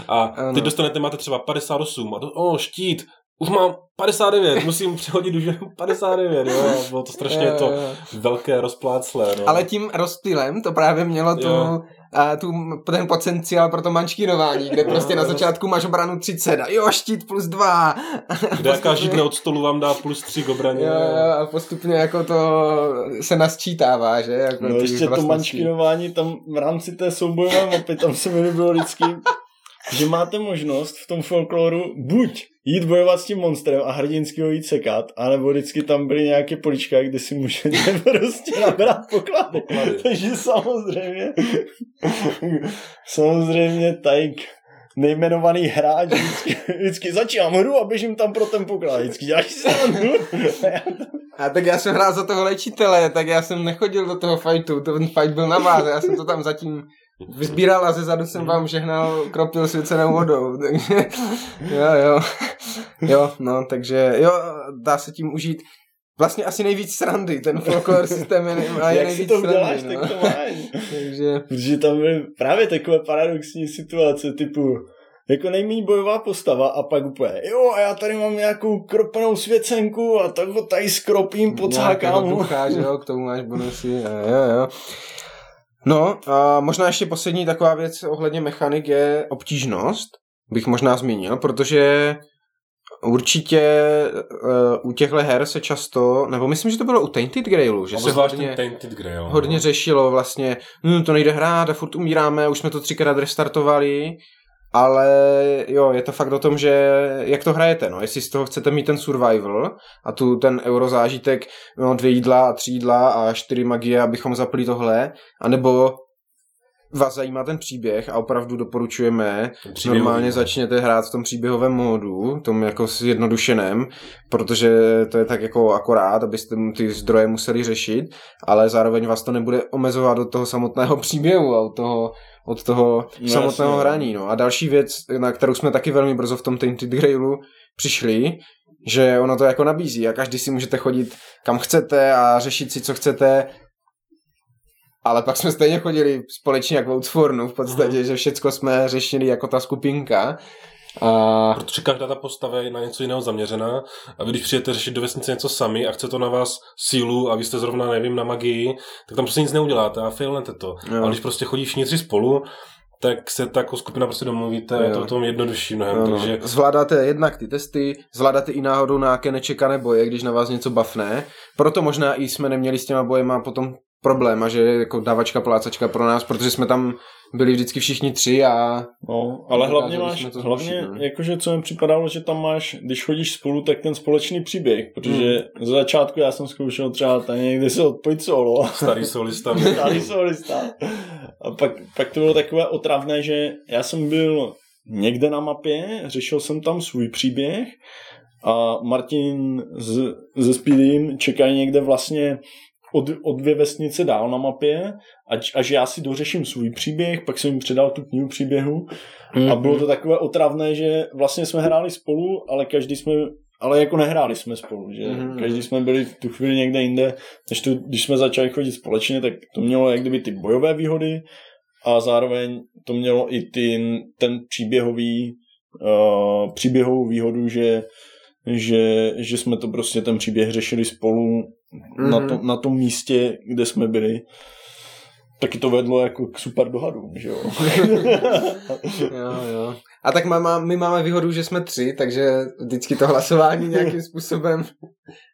a Ano. teď dostanete, máte třeba 58 a to, o, štít, už mám 59, musím přehodit už jenom 59, jo, bylo to strašně Jo, to velké rozpláclé, no. Ale tím rozptylem to právě mělo tu, Jo. A tu, ten potenciál pro to mančkinování, kde (laughs) prostě na začátku máš obranu 30 a jo, štít plus 2. (laughs) Kde každý dne od stolu vám dá plus 3 k obraně. Jo, jo, a postupně jako to se nasčítává, že? Jako No ještě to mančkinování tam v rámci té soubojové mapy, tam se mi líbilo vždycky, že máte možnost v tom folkloru buď jít bojovat s tím monstrem a hrdinsky ho jít sekat, anebo vždycky tam byly nějaké polička, kde si můžete (laughs) prostě nabrat poklady. Poklady. Takže samozřejmě samozřejmě Tajk nejmenovaný hráč vždycky, vždycky začínám hru a běžím tam pro ten poklad. Vždycky děláš hru. A tak já jsem hrál za toho léčitele, tak já jsem nechodil do toho fightu, ten fight byl na vás, já jsem to tam zatím vyzbíral a ze zadu jsem vám žehnal, kropil svěcenou vodou, (laughs) takže jo, jo, jo, no, takže jo, dá se tím užít vlastně asi nejvíc srandy, ten folklore systém je, (laughs) nej- a je Jak si to srandy, uděláš, no. tak to máš. (laughs) takže Protože tam byly právě takové paradoxní situace typu jako nejméně bojová postava a pak úplně, jo a já tady mám nějakou kropenou svěcenku a tak ho tady skropím, pocákám nějakého ho. ducha, že jo, k tomu máš bonusy, a jo, jo. No a možná ještě poslední taková věc ohledně mechanik je obtížnost, bych možná zmínil, protože určitě uh, u těchto her se často, nebo myslím, že to bylo u Tainted Grailu, že se hodně, Tainted Grail. no. hodně řešilo vlastně, hm, to nejde hrát a furt umíráme, už jsme to třikrát restartovali, ale jo, je to fakt o tom, že jak to hrajete, no, jestli z toho chcete mít ten survival a tu ten eurozážitek, no, dvě jídla a tři jídla a čtyři magie, abychom zapli tohle, anebo vás zajímá ten příběh a opravdu doporučujeme, příběhový, normálně no. začněte hrát v tom příběhovém módu, tom jako zjednodušeném, protože to je tak jako akorát, abyste ty zdroje museli řešit, ale zároveň vás to nebude omezovat od toho samotného (laughs) příběhu a od toho, od toho No samotného jasně. hraní. No. A další věc, na kterou jsme taky velmi brzo v tom Tainted Grailu přišli, že ono to jako nabízí a každý si můžete chodit kam chcete a řešit si, co chcete, ale pak jsme stejně chodili společně jako Outfornu v podstatě, Mhm. že všecko jsme řešili jako ta skupinka. A Protože každá ta postava je na něco jiného zaměřená a vy když přijete řešit do vesnice něco sami a chce to na vás sílu a vy jste zrovna, nevím, na magii, tak tam prostě nic neuděláte a failnete to. Jo. Ale když prostě chodí všichni spolu, tak se ta jako skupina prostě domluvíte a je to tom jednodušší mnohem. ano, Takže zvládáte jednak ty testy, zvládáte i náhodou nějaké nečekané boje, když na vás něco bafne. Proto možná i jsme neměli s těma bojema potom problém a že je jako dávačka, plácačka pro nás, protože jsme tam byli vždycky všichni tři a No, ale hlavně máš, to hlavně, no. jakože co mi připadalo, že tam máš, když chodíš spolu, tak ten společný příběh, protože Hmm. ze začátku já jsem zkoušel třeba tady někdy se odpojit solo, starý solista. (laughs) starý solista. A pak, pak to bylo takové otravné, že já jsem byl někde na mapě, řešil jsem tam svůj příběh a Martin s, se Speedym čekají někde vlastně od, od dvě vesnice dál na mapě, ať, až já si dořeším svůj příběh, pak jsem jim předal tu knihu příběhu a bylo to takové otravné, že vlastně jsme hráli spolu, ale každý jsme ale jako nehráli jsme spolu, že Mhm. každý jsme byli v tu chvíli někde jinde, než to, když jsme začali chodit společně, tak to mělo jak kdyby ty bojové výhody a zároveň to mělo i ty, ten příběhový uh, příběhovou výhodu, že, že, že jsme to prostě ten příběh řešili spolu mm-hmm. na, Mhm. to, na tom místě, kde jsme byli. Taky to vedlo jako k super dohadům, že jo? (laughs) (laughs) Jo, jo. A tak má, má, my máme výhodu, že jsme tři, takže vždycky to hlasování nějakým způsobem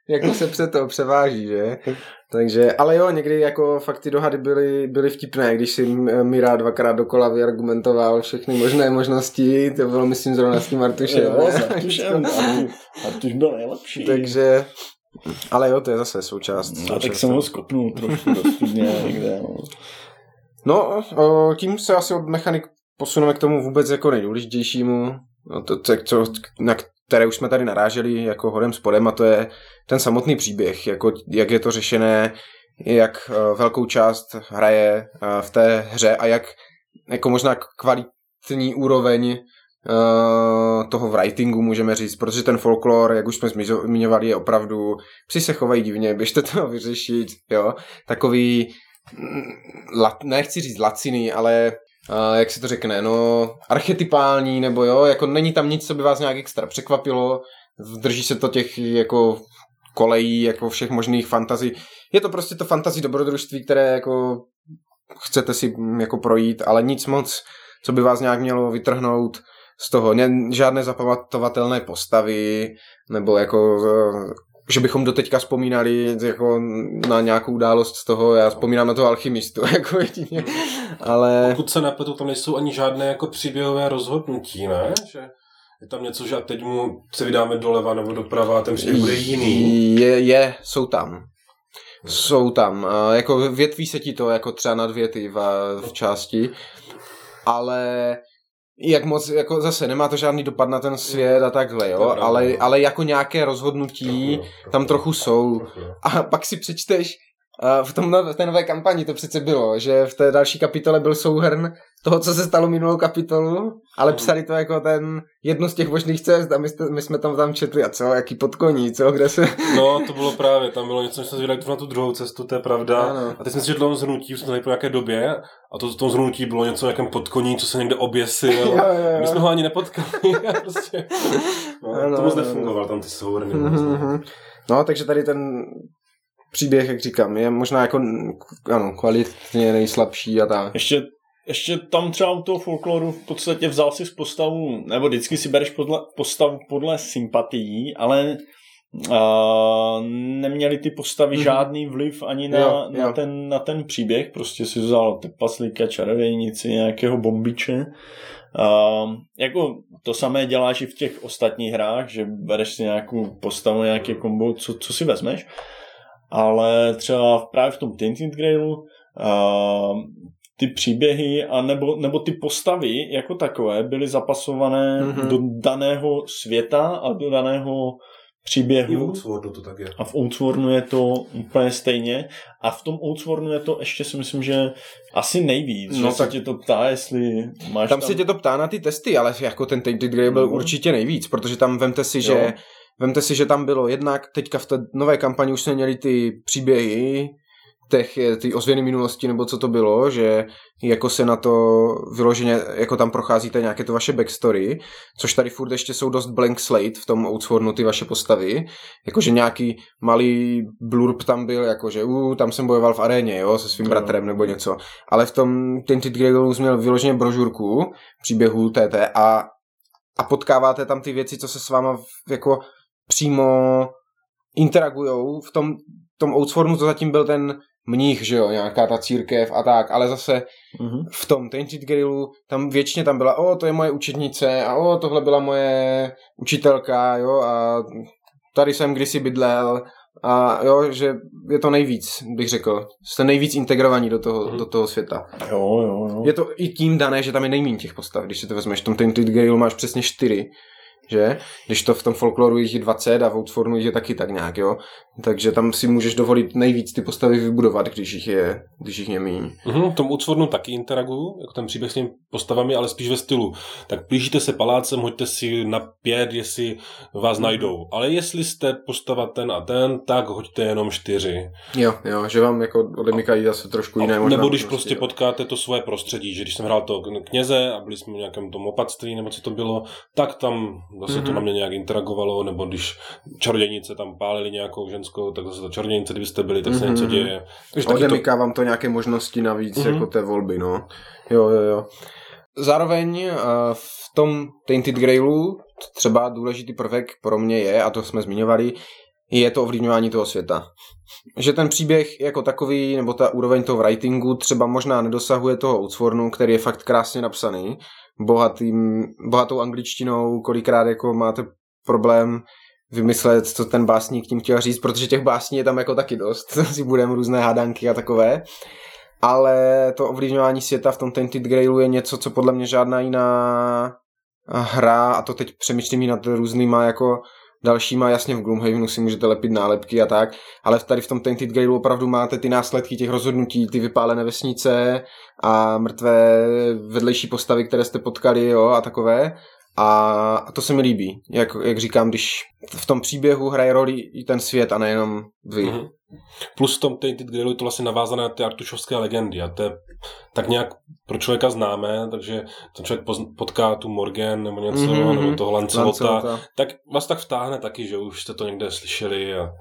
jako se před to převáží, že? Takže, ale jo, někdy jako fakt ty dohady byly, byly vtipné, když si Mira dvakrát dokola vyargumentoval všechny možné možnosti, to bylo myslím zrovna s tím Artušem. jo, s Artušem. Artu- (laughs) Artuš byl nejlepší. Takže, ale jo, to je zase součást. A součást tak jsem ho skopnul trošku do studně (laughs) někde. No. No, o, tím se asi od mechanik posuneme k tomu vůbec jako nejdůležitějšímu, no to, to, co, na které už jsme tady naráželi jako hodem spodem a to je ten samotný příběh, jako jak je to řešené, jak eh, velkou část hraje eh, v té hře a jak jako možná kvalitní úroveň eh, toho writingu můžeme říct, protože ten folklor, jak už jsme zmiňovali, je opravdu, psi se chovají divně, běžte to vyřešit, jo, takový mm, lat, nechci říct laciný, ale uh, jak se to řekne, no archetypální, nebo jo, jako není tam nic, co by vás nějak extra překvapilo, drží se to těch jako kolejí, jako všech možných fantazí. Je to prostě to fantazí dobrodružství, které jako chcete si mm, jako projít, ale nic moc, co by vás nějak mělo vytrhnout z toho. Ne, žádné zapamatovatelné postavy, nebo jako že bychom doteďka vzpomínali jako na nějakou událost z toho, já vzpomínám na toho alchymistu, (laughs) jako jedině, ale... Pokud se nepletu, tam nejsou ani žádné jako příběhové rozhodnutí, ne? Že je tam něco, že a teď mu se vydáme doleva nebo doprava a ten příběh bude jiný. Je, je, jsou tam. Jsou tam. A jako větví se ti to jako třeba na dvě ty v, v části, ale jak moc, jako zase nemá to žádný dopad na ten svět a takhle, jo, ale, no. ale jako nějaké rozhodnutí tam trochu jsou. A pak si přečteš, v, tom, nové- v té nové kampani to přece bylo, že v té další kapitole byl souhrn toho, co se stalo minulou kapitolu, ale Mhm. psali to jako ten jednu z těch možných cest a my, jste, my jsme tam tam četli a co, jaký podkoní, co, kde se... No, to bylo právě, tam bylo něco, že jsme zvědali na tu druhou cestu, to je pravda. Ano. A teď jsme si četli zhrnutí, už jsme tady po nějaké době, a to, to zhrnutí bylo něco o nějakém podkoní, co se někde oběsil. Jo, jo, jo. My jsme ho ani nepotkali. (laughs) prostě. no, Ano, to moc ano, nefungoval, tam ty souhrny. Mhm. No, takže tady ten příběh, jak říkám, je možná jako ano, kvalitně nejslabší a tak. Ještě, ještě tam třeba u toho folkloru v podstatě vzal si z postavu, nebo vždycky si bereš podle, postavu podle sympatií, ale a neměli ty postavy Mhm. žádný vliv ani na, Jo, na, jo. ten, na ten příběh, prostě si vzal trpaslíka, čarodějnici, nějakého bombiče. A, jako to samé děláš i v těch ostatních hrách, že bereš si nějakou postavu, nějaké kombo, co, co si vezmeš, ale třeba právě v tom Tinted Grailu a, ty příběhy a nebo, nebo ty postavy jako takové byly zapasované Mhm. mm-hmm. do daného světa a do daného I v příběhu. Oxfordu to tak je. A v Outswornu je to úplně stejně. A v tom Outswornu je to ještě si myslím, že asi nejvíc. No že tak- se tě to ptá, jestli máš Tam se tě to ptá na ty testy, ale jako ten Tainted Grail byl Mhm. určitě nejvíc, protože tam vemte si, že Jo. Vemte si, že tam bylo jednak teďka v té nové kampani už jsme měli ty příběhy těch, ty ozvěny minulosti, nebo co to bylo, že jako se na to vyloženě, jako tam procházíte nějaké to vaše backstory, což tady furt ještě jsou dost blank slate v tom Outswornu ty vaše postavy, jakože nějaký malý blurb tam byl, jakože uh, tam jsem bojoval v aréně, jo, se svým Jo. bratrem nebo něco, ale v tom Tinted Grailu jsi měl vyloženě brožurku příběhů TT a, a potkáváte tam ty věci, co se s váma jako přímo interagujou. V tom, tom Outswornu to zatím byl ten mních, že jo, nějaká ta církev a tak, ale zase Mhm. v tom Tainted Grillu, tam většině tam byla, o, to je moje učednice a o, tohle byla moje učitelka, jo, a tady jsem kdysi bydlel a jo, že je to nejvíc, bych řekl. Jste nejvíc integrovaní do toho, Mhm. do toho světa. Jo, jo, jo. Je to i tím dané, že tam je nejméně těch postav. Když si to vezmeš, v tom Tainted Grail máš přesně čtyři. Že? Když to v tom folkloru jich je 20 a v Outsfornu jich je taky tak nějak, jo? Takže tam si můžeš dovolit nejvíc ty postavy vybudovat, když jich je, když jich je míň. Mhm, v tom Ucvornu taky interaguju, jako ten příběh s těmi postavami, ale spíš ve stylu. Tak blížíte se palácem, hoďte si na pět, jestli vás najdou. Ale jestli jste postava ten a ten, tak hoďte jenom čtyři. Jo, jo, že vám jako odemykají zase trošku jiné možná nebo když možnosti, prostě jo. potkáte to svoje prostředí, že když jsem hrál to kněze a byli jsme v nějakém tom opatství, nebo co to bylo, tak tam zase to Mhm. na mě nějak interagovalo, nebo když čarodějnice tam pálili nějakou ženskou, tak zase ta čarodějnice, kdybyste byli, tak se Mhm. něco děje. Takže taky to, Odemyká vám to nějaké možnosti navíc, Mhm. jako té volby, no. Jo, jo, jo. Zároveň eh, v tom Tainted Grailu třeba důležitý prvek pro mě je, a to jsme zmiňovali, je to ovlivňování toho světa. Že ten příběh jako takový, nebo ta úroveň toho writingu třeba možná nedosahuje toho Outswornu, který je fakt krásně napsaný, bohatým, bohatou angličtinou, kolikrát jako máte problém vymyslet, co ten básník tím chtěl říct, protože těch básní je tam jako taky dost, (laughs) si budeme různé hádanky a takové. Ale to ovlivňování světa v tom Tainted Grailu je něco, co podle mě žádná jiná hra, a to teď přemýšlím i nad různýma jako dalšíma, jasně v Gloomhavenu si můžete lepit nálepky a tak, ale tady v tom Tainted Grailu opravdu máte ty následky těch rozhodnutí, ty vypálené vesnice a mrtvé vedlejší postavy, které jste potkali, jo, a takové. A, to se mi líbí, jak, jak říkám, když v tom příběhu hraje roli i ten svět a nejenom vy. Mhm. Plus v tom Tainted Grailu je to vlastně navázané na ty artušovské legendy a to je tak nějak pro člověka známé, takže ten člověk potká tu Morgan nebo něco, Mhm, mm-hmm. mhm. nebo toho Lancelota, Lancelota. tak vás tak vtáhne taky, že už jste to někde slyšeli a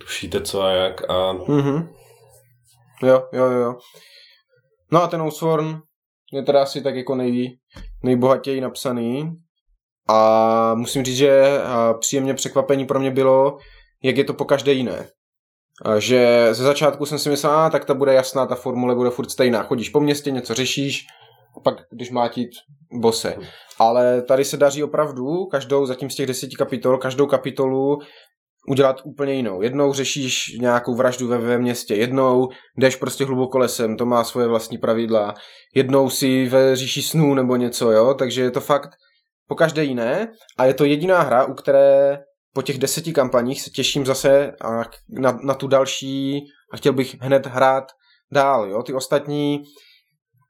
tušíte co a jak a Mhm. Jo, jo, jo. No a ten Oathsworn je teda asi tak jako nej, nejbohatěji napsaný a musím říct, že příjemně překvapení pro mě bylo, jak je to po každé jiné. A že ze začátku jsem si myslel, a tak ta bude jasná, ta formule bude furt stejná. Chodíš po městě, něco řešíš, a pak když mlátit bose. Ale tady se daří opravdu každou, zatím z těch deseti kapitol, každou kapitolu udělat úplně jinou. Jednou řešíš nějakou vraždu ve, ve městě, jednou jdeš prostě hluboko lesem, to má svoje vlastní pravidla, jednou si ve říši snů nebo něco, jo, takže je to fakt po každé jiné. A je to jediná hra, u které po těch deseti kampaních se těším zase na, na tu další a chtěl bych hned hrát dál, jo, ty ostatní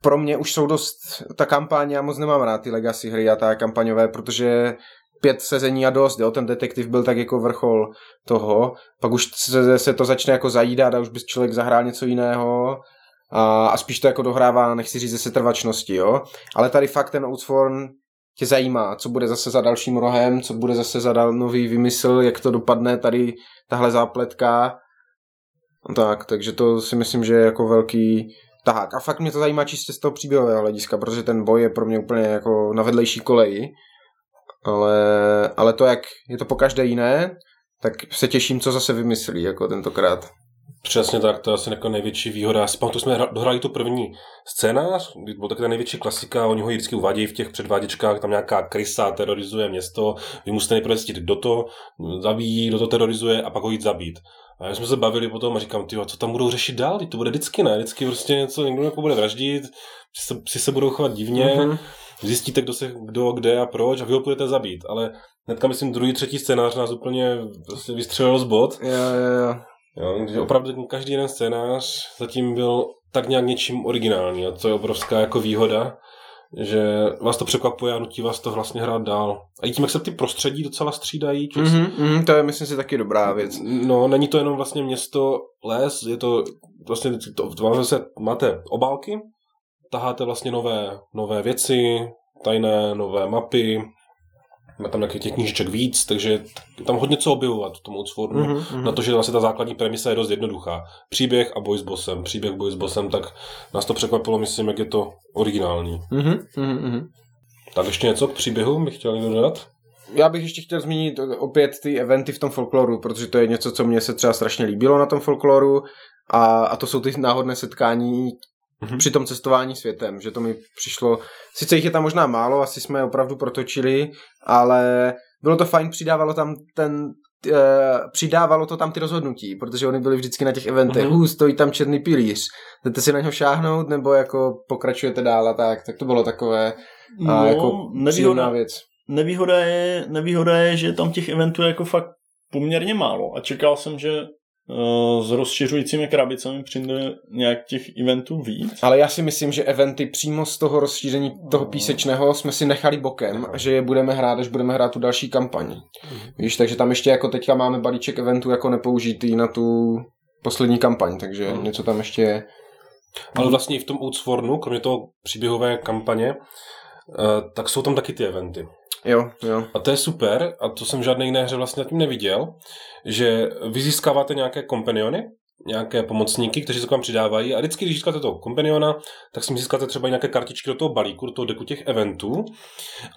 pro mě už jsou dost, ta kampaň, já moc nemám rád ty legacy hry a ta kampaňové, protože pět sezení a dost, jo, ten detektiv byl tak jako vrchol toho, pak už se, se to začne jako zajídat a už by člověk zahrál něco jiného a, a spíš to jako dohrává, nechci říct ze setrvačnosti, jo, ale tady fakt ten Outsworn tě zajímá, co bude zase za dalším rohem, co bude zase za dal nový vymysl, jak to dopadne tady tahle zápletka. Tak, takže to si myslím, že je jako velký tahák. A fakt mě to zajímá čistě z toho příběhového hlediska, protože ten boj je pro mě úplně jako na vedlejší koleji. Ale, ale to, jak je to po každé jiné, tak se těším, co zase vymyslí jako tentokrát. Přesně tak, to je asi jako největší výhoda. Já si pamatuju, jsme hra- dohráli tu první scénář, byl taky ta největší klasika, oni ho vždycky uvádějí v těch předváděčkách, tam nějaká krysa terorizuje město, vy musíte nejprve zjistit, kdo to zabíjí, kdo to terorizuje a pak ho jít zabít. A my jsme se bavili potom a říkám, ty, co tam budou řešit dál, to bude vždycky, ne? Vždycky prostě něco, někdo jako bude vraždit, si se, si se budou chovat divně, Mhm. mm-hmm. Zjistíte, kdo se, kdo, kde a proč a vy ho budete zabít. Ale hnedka, myslím, druhý, třetí scénář nás úplně prostě vystřelil z bod. Jo, jo, jo. Jo, opravdu každý jeden scénář zatím byl tak nějak něčím originální a to je obrovská jako výhoda, že vás to překvapuje a nutí vás to vlastně hrát dál. A i tím, jak se ty prostředí docela střídají, Mm-hmm, mm, to je, myslím si, taky dobrá věc. No, není to jenom vlastně město, les, je to vlastně, to, to máte obálky, taháte vlastně nové, nové věci, tajné, nové mapy, má tam nějakých těch knížeček víc, takže je tam hodně co objevovat v tom Outswornu. Mhm, Mm-hmm. mhm. Na to, že vlastně ta základní premisa je dost jednoduchá. Příběh a boj s bossem, příběh, boj s bossem, tak nás to překvapilo, myslím, jak je to originální. Mhm, mhm, mhm. Tak ještě něco k příběhu bych chtěl někdo dodat? Já bych ještě chtěl zmínit opět ty eventy v tom folkloru, protože to je něco, co mně se třeba strašně líbilo na tom folkloru a, a to jsou ty náhodné setkání Mhm. při tom cestování světem, že to mi přišlo, sice jich je tam možná málo, asi jsme je opravdu protočili, ale bylo to fajn, přidávalo tam ten uh, přidávalo to tam ty rozhodnutí, protože oni byli vždycky na těch eventech, Mhm. uh, stojí tam černý pilíř, jdete si na něho šáhnout, nebo jako pokračujete dál a tak, tak to bylo takové a jako příjemná věc. nevýhoda je, nevýhoda je, že tam těch eventů je jako fakt poměrně málo a čekal jsem, že s rozšiřujícími krabicemi přijde nějak těch eventů víc. Ale já si myslím, že eventy přímo z toho rozšíření toho písečného jsme si nechali bokem a že je budeme hrát, až budeme hrát tu další kampaň. Víš, takže tam ještě jako teďka máme balíček eventů jako nepoužitý na tu poslední kampaň, takže Mhm. něco tam ještě je. Ale vlastně i v tom Outswornu, kromě toho příběhové kampaně, eh, tak jsou tam taky ty eventy. Jo, jo. A to je super, a to jsem žádné jiné hře vlastně zatím neviděl, že vy získáváte nějaké kompaniony, nějaké pomocníky, kteří se k vám přidávají a vždycky, když získáte toho kompaniona, tak si získáte třeba nějaké kartičky do toho balíku, do toho deku těch eventů.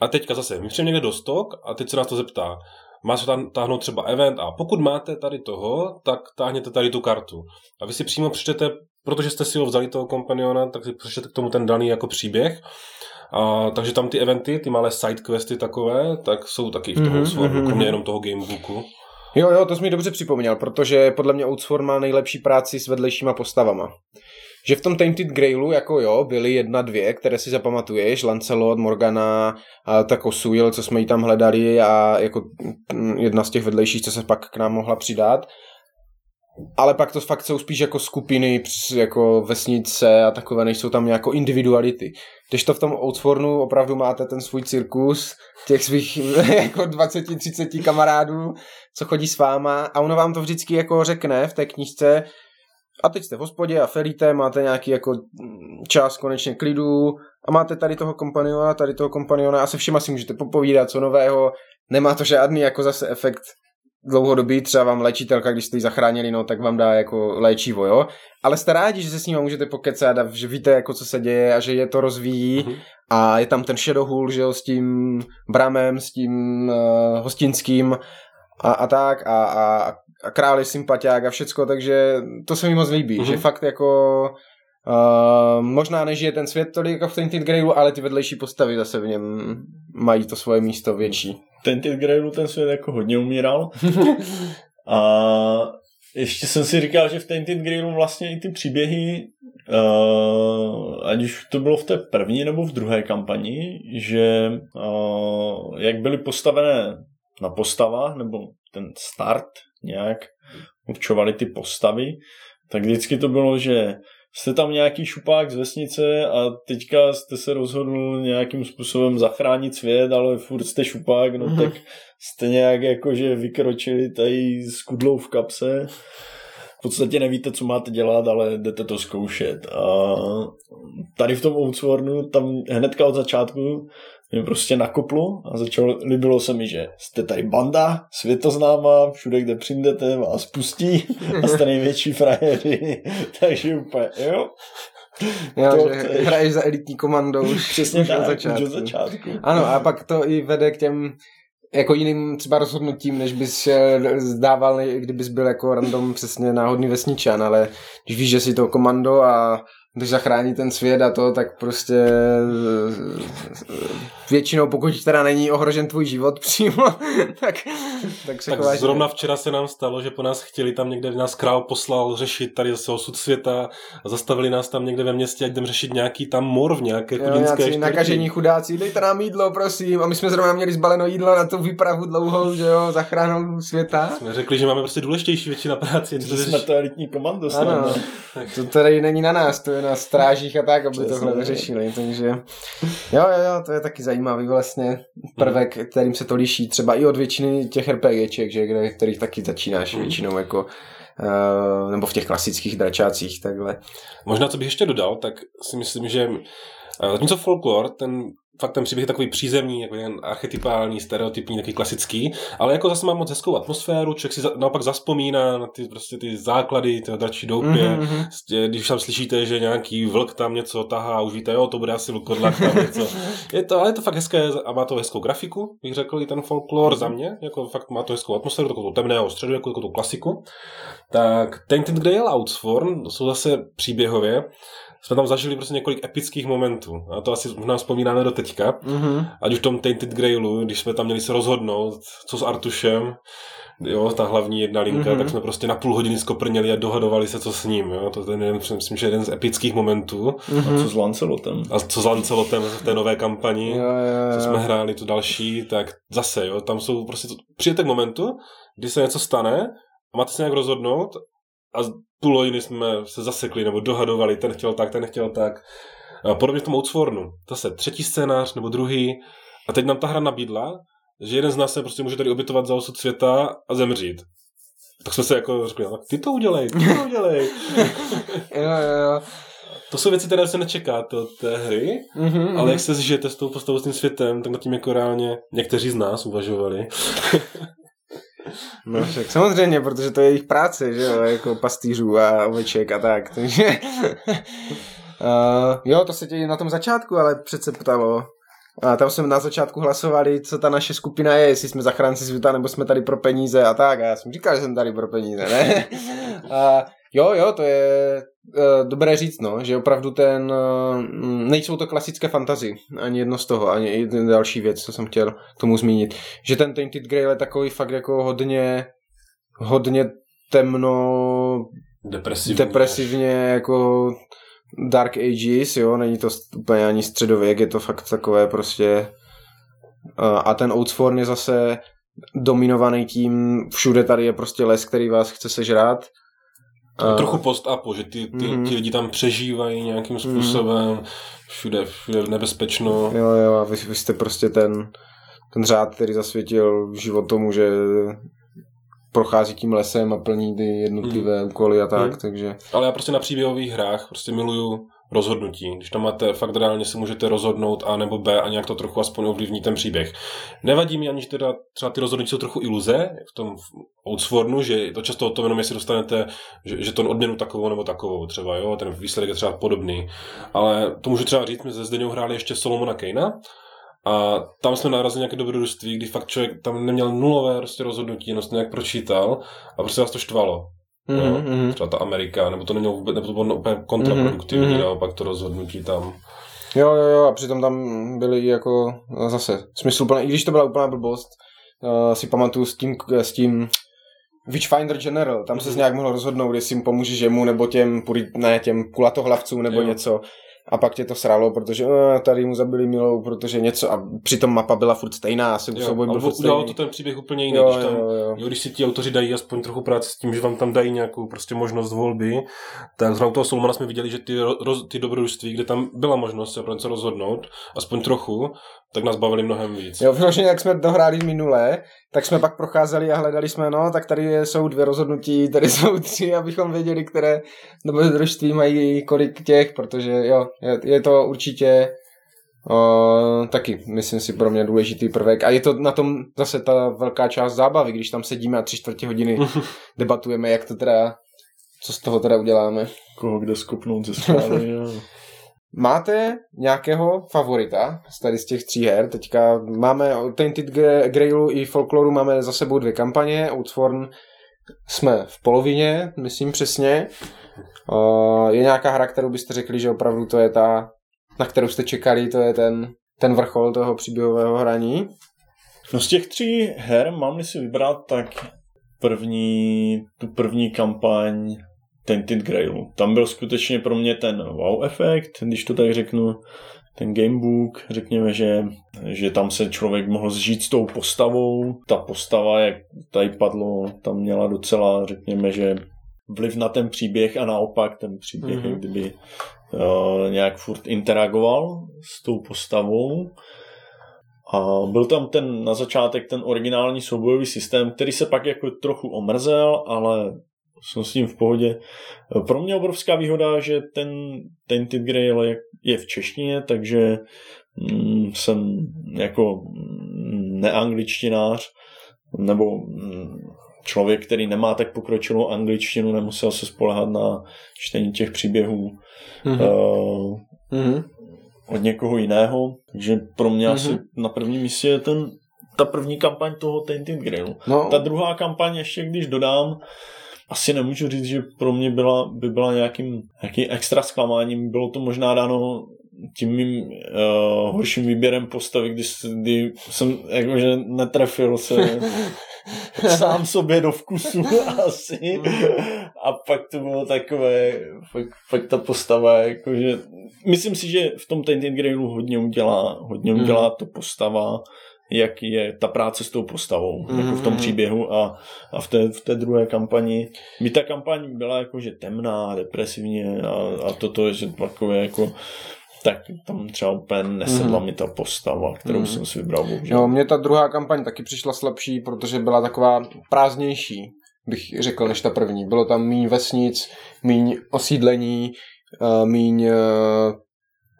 A teďka zase, my přijeme někde do stok a teď se nás to zeptá, má se tam táhnout třeba event a pokud máte tady toho, tak táhněte tady tu kartu. A vy si přímo přečtete, protože jste si ho vzali toho kompaniona, tak si přečtete k tomu ten daný jako příběh. A, takže tam ty eventy, ty malé side questy takové, tak jsou taky v tom Mhm, mm-hmm, mhm, kromě mhm. jenom toho gamebooku. Jo, jo, to jsi mi dobře připomněl, protože podle mě Outsworn má nejlepší práci s vedlejšíma postavama. Že v tom Tainted Grailu, jako jo, byly jedna, dvě, které si zapamatuješ, Lancelot, Morgana, a ta Kosuil, co jsme jí tam hledali a jako mm, jedna z těch vedlejších, co se pak k nám mohla přidat. Ale pak to fakt jsou spíš jako skupiny, jako vesnice a takové, než jsou tam jako individuality. Když to v tom Outswornu opravdu máte ten svůj cirkus, těch svých (laughs) jako 20-30 kamarádů, co chodí s váma a ono vám to vždycky jako řekne v té knížce a teď jste v hospodě a felíte, máte nějaký jako čas konečně klidu a máte tady toho kompaniona, tady toho kompaniona a se všema si můžete popovídat, co nového, nemá to žádný jako zase efekt dlouhodobý, třeba vám léčitelka, když jste ji zachránili, no, tak vám dá jako léčivo, jo. Ale jste rádi, že se s ním můžete pokecat a že víte, jako co se děje a že je to rozvíjí Mhm. a je tam ten Shadowhull, že jo, s tím Bramem, s tím uh, hostinským a, a tak a, a, a král je sympatiák a všecko, takže to se mi moc líbí, Mhm. že fakt jako uh, možná nežije ten svět tolik jako v Tainted Grailu, ale ty vedlejší postavy zase v něm mají to svoje místo větší. Tented Grailu ten svět jako hodně umíral. (laughs) a ještě jsem si říkal, že v Tainted Grailu vlastně i ty příběhy, uh, ať už to bylo v té první nebo v druhé kampani, že uh, jak byly postavené na postavách, nebo ten start nějak určovali ty postavy, tak vždycky to bylo, že jste tam nějaký šupák z vesnice a teďka jste se rozhodl nějakým způsobem zachránit svět, ale furt jste šupák, no Mhm. tak jste nějak jakože vykročili tady s kudlou v kapse. V podstatě nevíte, co máte dělat, ale jdete to zkoušet. A tady v tom Outswornu, tam hnedka od začátku mě prostě nakoplo a začalo, líbilo se mi, že jste tady banda, světoznámá, všude, kde přijdete, vás pustí a jste největší frajeři. (laughs) Takže úplně, jo, Jo, To že chceš. hraješ za elitní komando už, (laughs) přesně už tak, od začátku. už od začátku. Ano, a pak to i vede k těm jako jiným třeba rozhodnutím, než bys zdával, kdybys byl jako random přesně náhodný vesničan, ale když víš, že jsi to komando a když zachrání ten svět a to, tak prostě eh, většinou, pokud teda není ohrožen tvůj život (laughs) přímo, tak, tak se Tak chováš. zrovna včera se nám stalo, že po nás chtěli tam někde, nás král poslal řešit tady zase osud světa a zastavili nás tam někde ve městě, ať jdem řešit nějaký tam mor v nějaké Jo, chudinské nějací čtvrti. nakažení chudáci, dejte nám jídlo, prosím. A my jsme zrovna měli zbaleno jídlo na tu výpravu dlouhou, že jo, zachránou světa. Jsme řekli, že máme prostě důležtější věci na práci. Že jsme to elitní komando Ano, náma. to tady není na nás, to je na strážích a tak, aby Přesně. tohle vyřešili, takže jo, jo, jo, to je taky zajímavý vlastně prvek, kterým se to liší třeba i od většiny těch RPGček, že, kde, kterých taky začínáš Mhm. většinou jako Uh, nebo v těch klasických dračácích, takhle. Možná, co bych ještě dodal, tak si myslím, že eh, zatímco folklor, ten fakt ten příběh je takový přízemní, jako jen archetypální, stereotypní, takový klasický, ale jako zase má moc hezkou atmosféru, člověk si za, naopak zaspomíná na ty, prostě ty základy toho dračí doupě, Mhm, mhm. Prostě, když tam slyšíte, že nějaký vlk tam něco tahá, už víte, jo, to bude asi vlkodlak tam něco. (laughs) Je to, ale je to fakt hezké a má to hezkou grafiku, bych řekl, i ten folklor za mě, jako fakt má to hezkou atmosféru, takovou temného středu, jako, jako tu klasiku. Tak Tainted Grail Outsworn, jsou zase příběhově, jsme tam zažili prostě několik epických momentů. A to asi možná vzpomínáme do teďka. Mhm. Ať už v tom Tainted Grailu, když jsme tam měli se rozhodnout, co s Artušem, jo, ta hlavní jedna linka, Mhm. tak jsme prostě na půl hodiny skoprněli a dohadovali se, co s ním, jo. To je ten jeden, myslím, že jeden z epických momentů. A co s Lancelotem? A co s Lancelotem v té nové kampani, Jo, jo, co jo. jsme hráli tu další, tak zase, jo, tam jsou prostě, přijete k momentu, kdy se něco stane a máte se nějak rozhodnout a půl hodiny jsme se zasekli nebo dohadovali, ten chtěl tak, ten nechtěl tak. A podobně v tom Outswornu. Zase třetí scénář nebo druhý a teď nám ta hra nabídla, že jeden z nás se prostě může tady obětovat za osud světa a zemřít. Tak jsme se jako řekli, no, tak ty to udělej, ty to udělej. (laughs) Jo, jo, jo. to jsou věci, které se nečekáte od té hry, Mhm, ale jak se zžijete s tou postavou, s tím světem, tak nad tím jako reálně někteří z nás uvažovali. (laughs) No však samozřejmě, protože to je jejich práce, že jo, jako pastýřů a oveček a tak, takže... uh, (laughs) jo, to se tě na tom začátku ale přece ptalo. A tam jsme na začátku hlasovali, co ta naše skupina je, jestli jsme zachránci světa, nebo jsme tady pro peníze a tak. A já jsem říkal, že jsem tady pro peníze, ne? (laughs) A jo, jo, to je dobré říct, no, že opravdu ten, uh, nejsou to klasické fantazy, ani jedno z toho, ani jeden další věc, co jsem chtěl k tomu zmínit, že ten Tainted Grail je takový fakt jako hodně, hodně temno, Depresivní. depresivně jako Dark Ages, jo, není to úplně ani středověk, je to fakt takové prostě a- a ten Outsworn je zase dominovaný tím, všude tady je prostě les, který vás chce sežrát. To je trochu post-upu, že ty, ty, Mhm. ti lidi tam přežívají nějakým způsobem, všude, všude nebezpečno. Jo, jo, a vy, vy jste prostě ten, ten řád, který zasvětil život tomu, že prochází tím lesem a plní ty jednotlivé úkoly a tak, Mhm. takže Ale já prostě na příběhových hrách prostě miluju rozhodnutí. Když tam máte, fakt reálně si můžete rozhodnout A nebo B a nějak to trochu aspoň ovlivní ten příběh. Nevadí mi ani, že teda třeba ty rozhodnutí jsou trochu iluze, v tom Outswornu, že to často o tom jenom, jestli dostanete, že, že to odměnu takovou nebo takovou třeba, jo, ten výsledek je třeba podobný. Ale to můžu třeba říct, my se Zdeněou hráli ještě Solomona Kejna, a tam jsme narazili nějaké dobrodružství, kdy fakt člověk tam neměl nulové prostě rozhodnutí, jenom nějak pročítal a prostě vás to štvalo. Mhm, Jo, mhm. třeba ta Amerika, nebo to nemělo vůbec, nebo to bylo úplně kontraproduktivní, Mhm. naopak to rozhodnutí tam. Jo, jo, jo, a přitom tam byly jako no, zase smysluplné, i když to byla úplná blbost, uh, si pamatuju s tím, s tím Witchfinder General, tam se Mhm. nějak mohl rozhodnout, jestli jim pomůžeš jemu, nebo těm, ne, těm kulatohlavcům, nebo Jo. něco. A pak tě to sralo, protože uh, tady mu zabili milou, protože něco, a přitom mapa byla furt stejná, asi Jo, souboj byl ale furt udělalo stejný. to ten příběh úplně jiný, Jo, když, tam, jo, jo. Jo, když si ti autoři dají aspoň trochu práce s tím, že vám tam dají nějakou prostě možnost volby, tak zrovna u toho Solomona jsme viděli, že ty, roz, ty dobrodružství, kde tam byla možnost se pro něco rozhodnout, aspoň trochu, tak nás bavili mnohem víc. Jo, vyloženě, jak jsme dohráli minulé, tak jsme pak procházeli a hledali jsme, no, tak tady jsou dvě rozhodnutí, tady (laughs) jsou tři, abychom věděli, které dobrodružství mají kolik těch, protože jo, je, je to určitě o, taky, myslím si, pro mě důležitý prvek. A je to na tom zase ta velká část zábavy, když tam sedíme a tři čtvrtě hodiny (laughs) debatujeme, jak to teda, co z toho teda uděláme. Koho kde skopnout ze správy. Máte nějakého favorita z tady z těch tří her? Teďka máme Tainted Gra- Grailu i Folkloru máme za sebou dvě kampaně. Outsworn jsme v polovině, myslím přesně. Je nějaká hra, kterou byste řekli, že opravdu to je ta, na kterou jste čekali, to je ten, ten vrchol toho příběhového hraní? No z těch tří her mám-li si vybrat, tak první, tu první kampaň Tainted Grailu. Tam byl skutečně pro mě ten wow efekt, když to tak řeknu, ten gamebook, řekněme, že, že tam se člověk mohl zžít s tou postavou. Ta postava, jak tady padlo, tam měla docela, řekněme, že vliv na ten příběh a naopak ten příběh, Mhm. mm-hmm. kdyby uh, nějak furt interagoval s tou postavou. A byl tam ten na začátek ten originální soubojový systém, který se pak jako trochu omrzel, ale jsem s tím v pohodě. Pro mě obrovská výhoda, že ten Tainted Grail je, je v češtině, takže mm, jsem jako mm, neangličtinář, nebo mm, člověk, který nemá tak pokročilou angličtinu, nemusel se spolehat na čtení těch příběhů Mm-hmm. uh, Mm-hmm. od někoho jiného. Takže pro mě mm-hmm. asi na prvním místě je ten, ta první kampaň toho Tainted Grailu. No, Ta druhá kampaň, ještě když dodám, asi nemůžu říct, že pro mě byla, by byla nějakým, nějakým extra zklamáním. Bylo to možná dáno tím mým uh, horším výběrem postavy, kdy, kdy jsem jakože netrefil se (laughs) sám sobě do vkusu (laughs) asi. A pak to bylo takové, fakt, fakt ta postava, jakože, myslím si, že v tom Tainted Grailu hodně udělá, hodně udělá to postava, jak je ta práce s tou postavou, mm-hmm. jako v tom Mhm. příběhu a, a v, té, v té druhé kampani. By ta kampaň byla jakože temná, depresivně a, a toto, že takové jako tak tam třeba úplně nesedla Mhm. mi ta postava, kterou Mhm. jsem si vybral. bohužel. Jo, mně ta druhá kampaň taky přišla slabší, protože byla taková prázdnější, bych řekl, než ta první. Bylo tam míň vesnic, míň osídlení, eh, míň eh,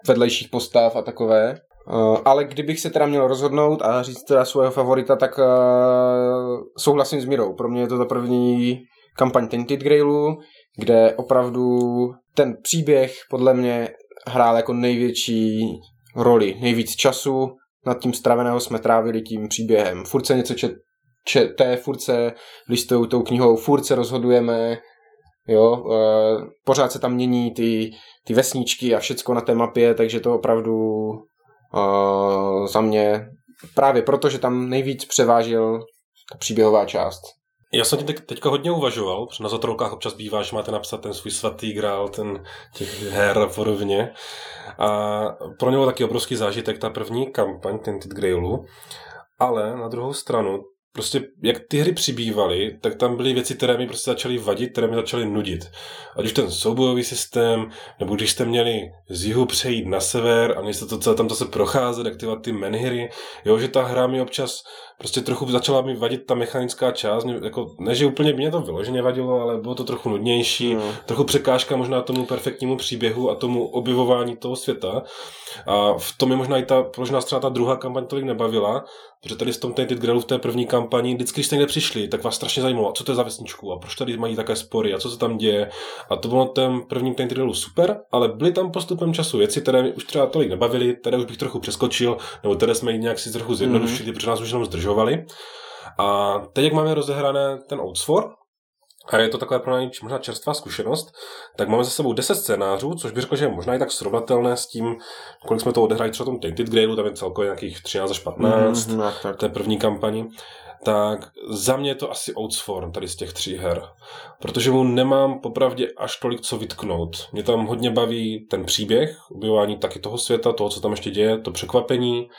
vedlejších postav a takové. Eh, Ale kdybych se teda měl rozhodnout a říct teda svého favorita, tak eh, souhlasím s Mirou. Pro mě je to ta první kampaň Tainted Grailu, kde opravdu ten příběh podle mě hrál jako největší roli, nejvíc času nad tím straveného jsme trávili tím příběhem. Furt se něco čet, čete, furt se listují tou knihou, furt se rozhodujeme, jo, e, pořád se tam mění ty, ty vesničky a všecko na té mapě, takže to opravdu za mě právě proto, že tam nejvíc převážil ta příběhová část. Já jsem teď, teďka hodně uvažoval, protože na zatrolkách občas bývá, že máte napsat ten svůj svatý grál, ten těch her a podobně. A pro něho taky obrovský zážitek ta první kampaň Tinted Grailu. Ale na druhou stranu, prostě jak ty hry přibývaly, tak tam byly věci, které mi prostě začaly vadit, které mi začaly nudit. Ať už ten soubojový systém, nebo když jste měli z jihu přejít na sever a měli jste to celé tam zase procházet, aktivovat ty menhiry, jo, že ta hra mi občas prostě trochu začala mi vadit ta mechanická část, mě, jako, ne, že úplně mě to vyloženě vadilo, ale bylo to trochu nudnější, No. trochu překážka možná tomu perfektnímu příběhu a tomu objevování toho světa. A v tom je možná i ta, možná třeba ta druhá kampaň tolik nebavila, protože tady v tom Tainted Grailu v té první kampani, vždycky, když jste někde přišli, tak vás strašně zajímalo, co to je za vesničku a proč tady mají také spory a co se tam děje. A to bylo ten prvním Tainted Grailu super, ale byly tam postupem času věci, které mi už třeba tolik nebavily, které už bych trochu přeskočil, nebo které jsme nějak si trochu zjednodušili, mm-hmm. protože nás už jenom zdržovali. A teď, jak máme rozehrané ten Outsfor, a je to taková pro nás možná čerstvá zkušenost, tak máme za sebou 10 scénářů, což bych řekl, že je možná i tak srovnatelné s tím, kolik jsme to odehráli třeba v tom Tainted Grailu, tam je celkově nějakých 13 až 15 Mm, tak, tak. té první kampani, tak za mě je to asi Outsform tady z těch tří her. Protože mu nemám popravdě až tolik co vytknout. Mě tam hodně baví ten příběh, objevování taky toho světa, toho, co tam ještě děje, to překvapení.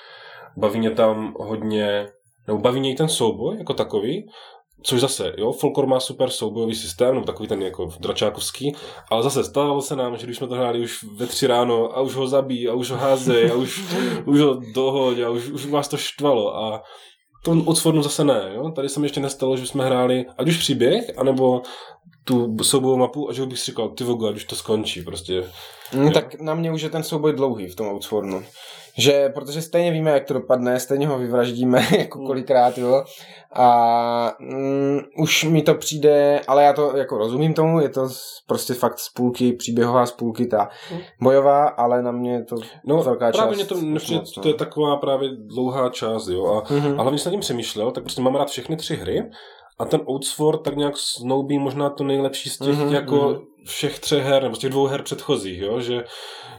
Baví mě tam hodně, nebo baví mě i ten souboj jako takový, Což zase, jo, Folklor má super soubojový systém, nebo takový ten jako dračákovský, ale zase stávalo se nám, že když jsme to hráli už ve tři ráno a už ho zabíjí a už ho házej a už, (laughs) už ho dohoď a už, už vás to štvalo a to odsfornu zase ne, jo. Tady se mi ještě nestalo, že jsme hráli ať už příběh, anebo tu soubojovou mapu a že bych si říkal, ty vogo, ať už to skončí, prostě. Mm, tak na mě už je ten souboj dlouhý v tom Outswornu. Že, protože stejně víme, jak to dopadne, stejně ho vyvraždíme (laughs) jako kolikrát, jo. A mm, už mi to přijde, ale já to jako rozumím tomu, je to prostě fakt z půlky, příběhová z půlky ta bojová, ale na mě je to No, velká právě část. mě to nepřijde, no. to je taková právě dlouhá část, jo. A, Mhm. a hlavně jsem nad tím přemýšlel, tak prostě mám rád všechny tři hry a ten Outsword tak nějak snoubí možná to nejlepší z těch Mhm, jako mhm. Všech třech her, nebo z těch dvou her předchozích, jo, že,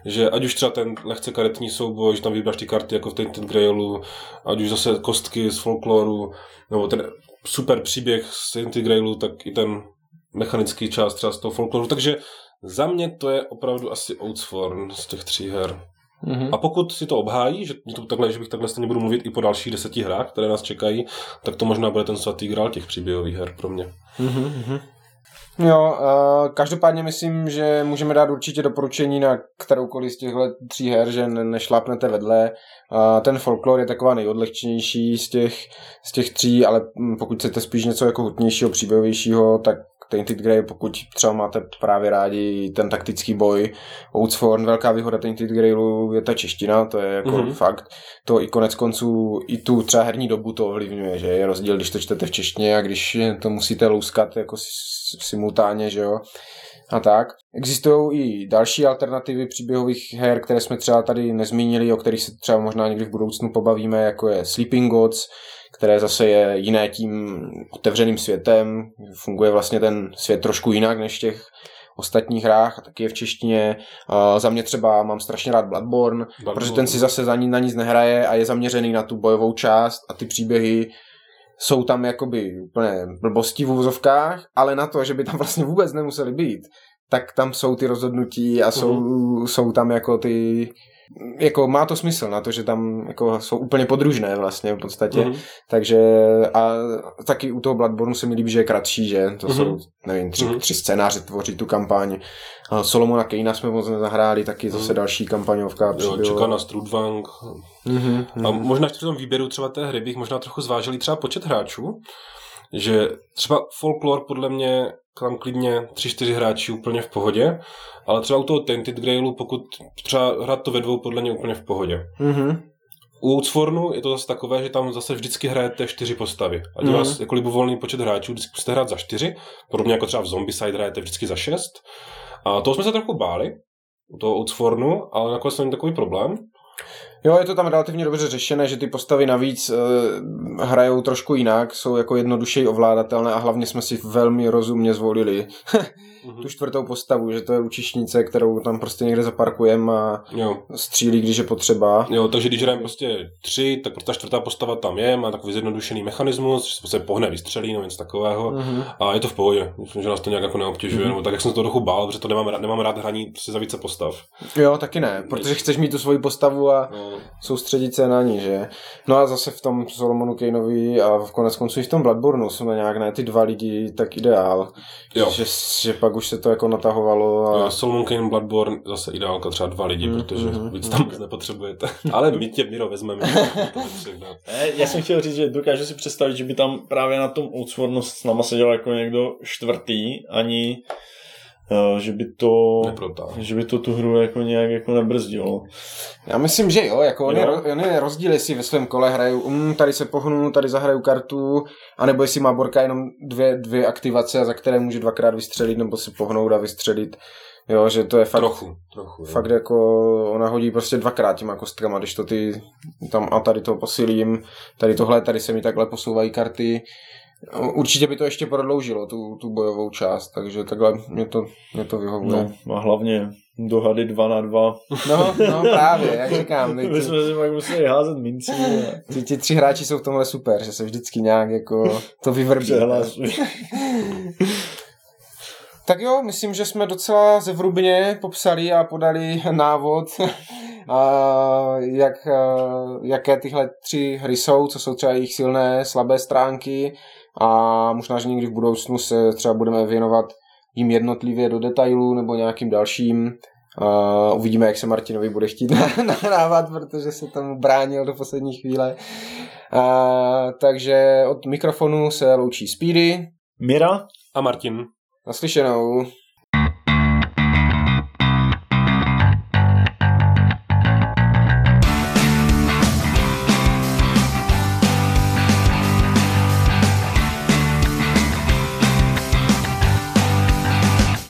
že ať už třeba ten lehce karetní souboj, že tam vybráš ty karty jako v Tainted Grailu, ať už zase kostky z folkloru, nebo ten super příběh z Tainted Grailu, tak i ten mechanický část třeba z toho folkloru, takže za mě to je opravdu asi Outsworn z těch tří her. Mhm. A pokud si to obhájí, že, to takhle, že bych takhle stejně budu mluvit i po dalších deseti hrách, které nás čekají, tak to možná bude ten svatý grál těch příběhových her pro mě. Mhm, mhm. Jo, uh, každopádně myslím, že můžeme dát určitě doporučení na kteroukoliv z těchto tří her, že ne- nešlápnete vedle. Uh, ten folklor je taková nejodlehčenější z těch, z těch tří, ale mm, pokud chcete spíš něco jako hutnějšího, příběhovějšího, tak Tainted Grey, pokud třeba máte právě rádi ten taktický boj, Outsworn, velká výhoda Tainted Greylu je ta čeština, to je jako Mhm. mm-hmm. fakt. To i konec konců, i tu třeba herní dobu to ovlivňuje, že je rozdíl, když to čtete v češtině a když to musíte louskat jako simultánně, že jo. A tak. Existují i další alternativy příběhových her, které jsme třeba tady nezmínili, o kterých se třeba možná někdy v budoucnu pobavíme, jako je Sleeping Gods, které zase je jiné tím otevřeným světem. Funguje vlastně ten svět trošku jinak než v těch ostatních hrách a taky je v češtině. Uh, za mě třeba mám strašně rád Bloodborne, Bloodborne. protože ten si zase za ní, na nic nehraje a je zaměřený na tu bojovou část a ty příběhy jsou tam jakoby úplně blbosti v úvozovkách, ale na to, že by tam vlastně vůbec nemuseli být, tak tam jsou ty rozhodnutí a jsou, Mhm. jsou tam jako ty jako má to smysl na to, že tam jako jsou úplně podružné vlastně v podstatě, Mhm. takže a taky u toho Bloodborne se mi líbí, že je kratší, že to Mhm. jsou, nevím, tři, Mhm. tři scénáře tvoří tu kampaň. A Solomona Kejna jsme moc nezahráli, taky zase další kampaňovka. Jo, čeká na Strudvang. Mhm, A mhm. možná při tom výběru třeba té hry bych možná trochu zvážil i třeba počet hráčů, že třeba folklore podle mě tam klidně 3-4 hráči úplně v pohodě, ale třeba u toho Tainted Grailu, pokud třeba hrát to ve dvou, podle mě úplně v pohodě. Mhm. U Outswornu je to zase takové, že tam zase vždycky hrajete čtyři postavy. Ať Mhm. mm. vás jako libovolný počet hráčů, vždycky musíte hrát za čtyři, podobně jako třeba v Zombicide hrajete vždycky za šest. A toho jsme se trochu báli, u toho Outswornu, ale nakonec to není takový problém. Jo, je to tam relativně dobře řešené, že ty postavy navíc uh, hrajou trošku jinak, jsou jako jednodušeji ovládatelné a hlavně jsme si velmi rozumně zvolili (laughs) Mhm. tu čtvrtou postavu, že to je učišnice, kterou tam prostě někde zaparkujeme a Jo. střílí, když je potřeba. Jo, takže když hrajeme prostě tři, tak ta čtvrtá postava tam je, má takový zjednodušený mechanismus, že se prostě pohne, vystřelí nebo něco takového. Mhm. A je to v pohodě. Myslím, že nás to nějak jako neobtěžuje, Mhm. nebo tak, jak jsem se to trochu bál, protože to nemám, rád- nemám rád hraní prostě za více postav. Jo, taky ne, protože chceš mít tu svoji postavu a No, soustředit se na ní, že? No a zase v tom Solomonu Kaneovi a v konec konců i v tom Bloodborneu jsme nějak na ty dva lidi tak ideál. Jo. Že, že pak už se to jako natahovalo a... a Solomon Kane Bloodborne zase ideálka třeba dva lidi, Mhm, protože mhm, víc mhm. tam moc nepotřebujete. (laughs) Ale my tě, Miro, vezmeme. Ne, (laughs) já jsem chtěl říct, že dokážu si představit, že by tam právě na tom Outswornu s náma seděl jako někdo čtvrtý, ani eh, že by to Neprotáhl. že by to tu hru jako nějak jako nebrzdilo. Já myslím, že jo, jako on, je, Jo. ro- on je rozdíl, jestli ve svém kole hraju, um, tady se pohnu, tady zahraju kartu, anebo jestli má Borka jenom dvě, dvě aktivace, za které může dvakrát vystřelit, nebo se pohnout a vystřelit. Jo, že to je fakt, Trochu, trochu. jo. fakt jako, ona hodí prostě dvakrát těma kostkama, když to ty tam a tady to posilím, tady tohle, tady se mi takhle posouvají karty. Určitě by to ještě prodloužilo, tu, tu bojovou část, takže takhle mě to, mě to vyhovuje. No a hlavně dohady dva na dva. No, no právě, jak říkám, (laughs) ty, My jsme si pak museli házet minci a ty, ty tři hráči jsou v tomhle super, že se vždycky nějak jako to vyvrbí. (laughs) Tak jo, myslím, že jsme docela zevrubně popsali a podali návod, (laughs) a jak, a jaké tyhle tři hry jsou, co jsou třeba jejich silné, slabé stránky a možná, že někdy v budoucnu se třeba budeme věnovat jim jednotlivě do detailů nebo nějakým dalším. A uvidíme, jak se Martinovi bude chtít (laughs) nahrávat, protože se tomu bránil do poslední chvíle. A, takže od mikrofonu se loučí Speedy. Mira? A Martin? Naslyšenou.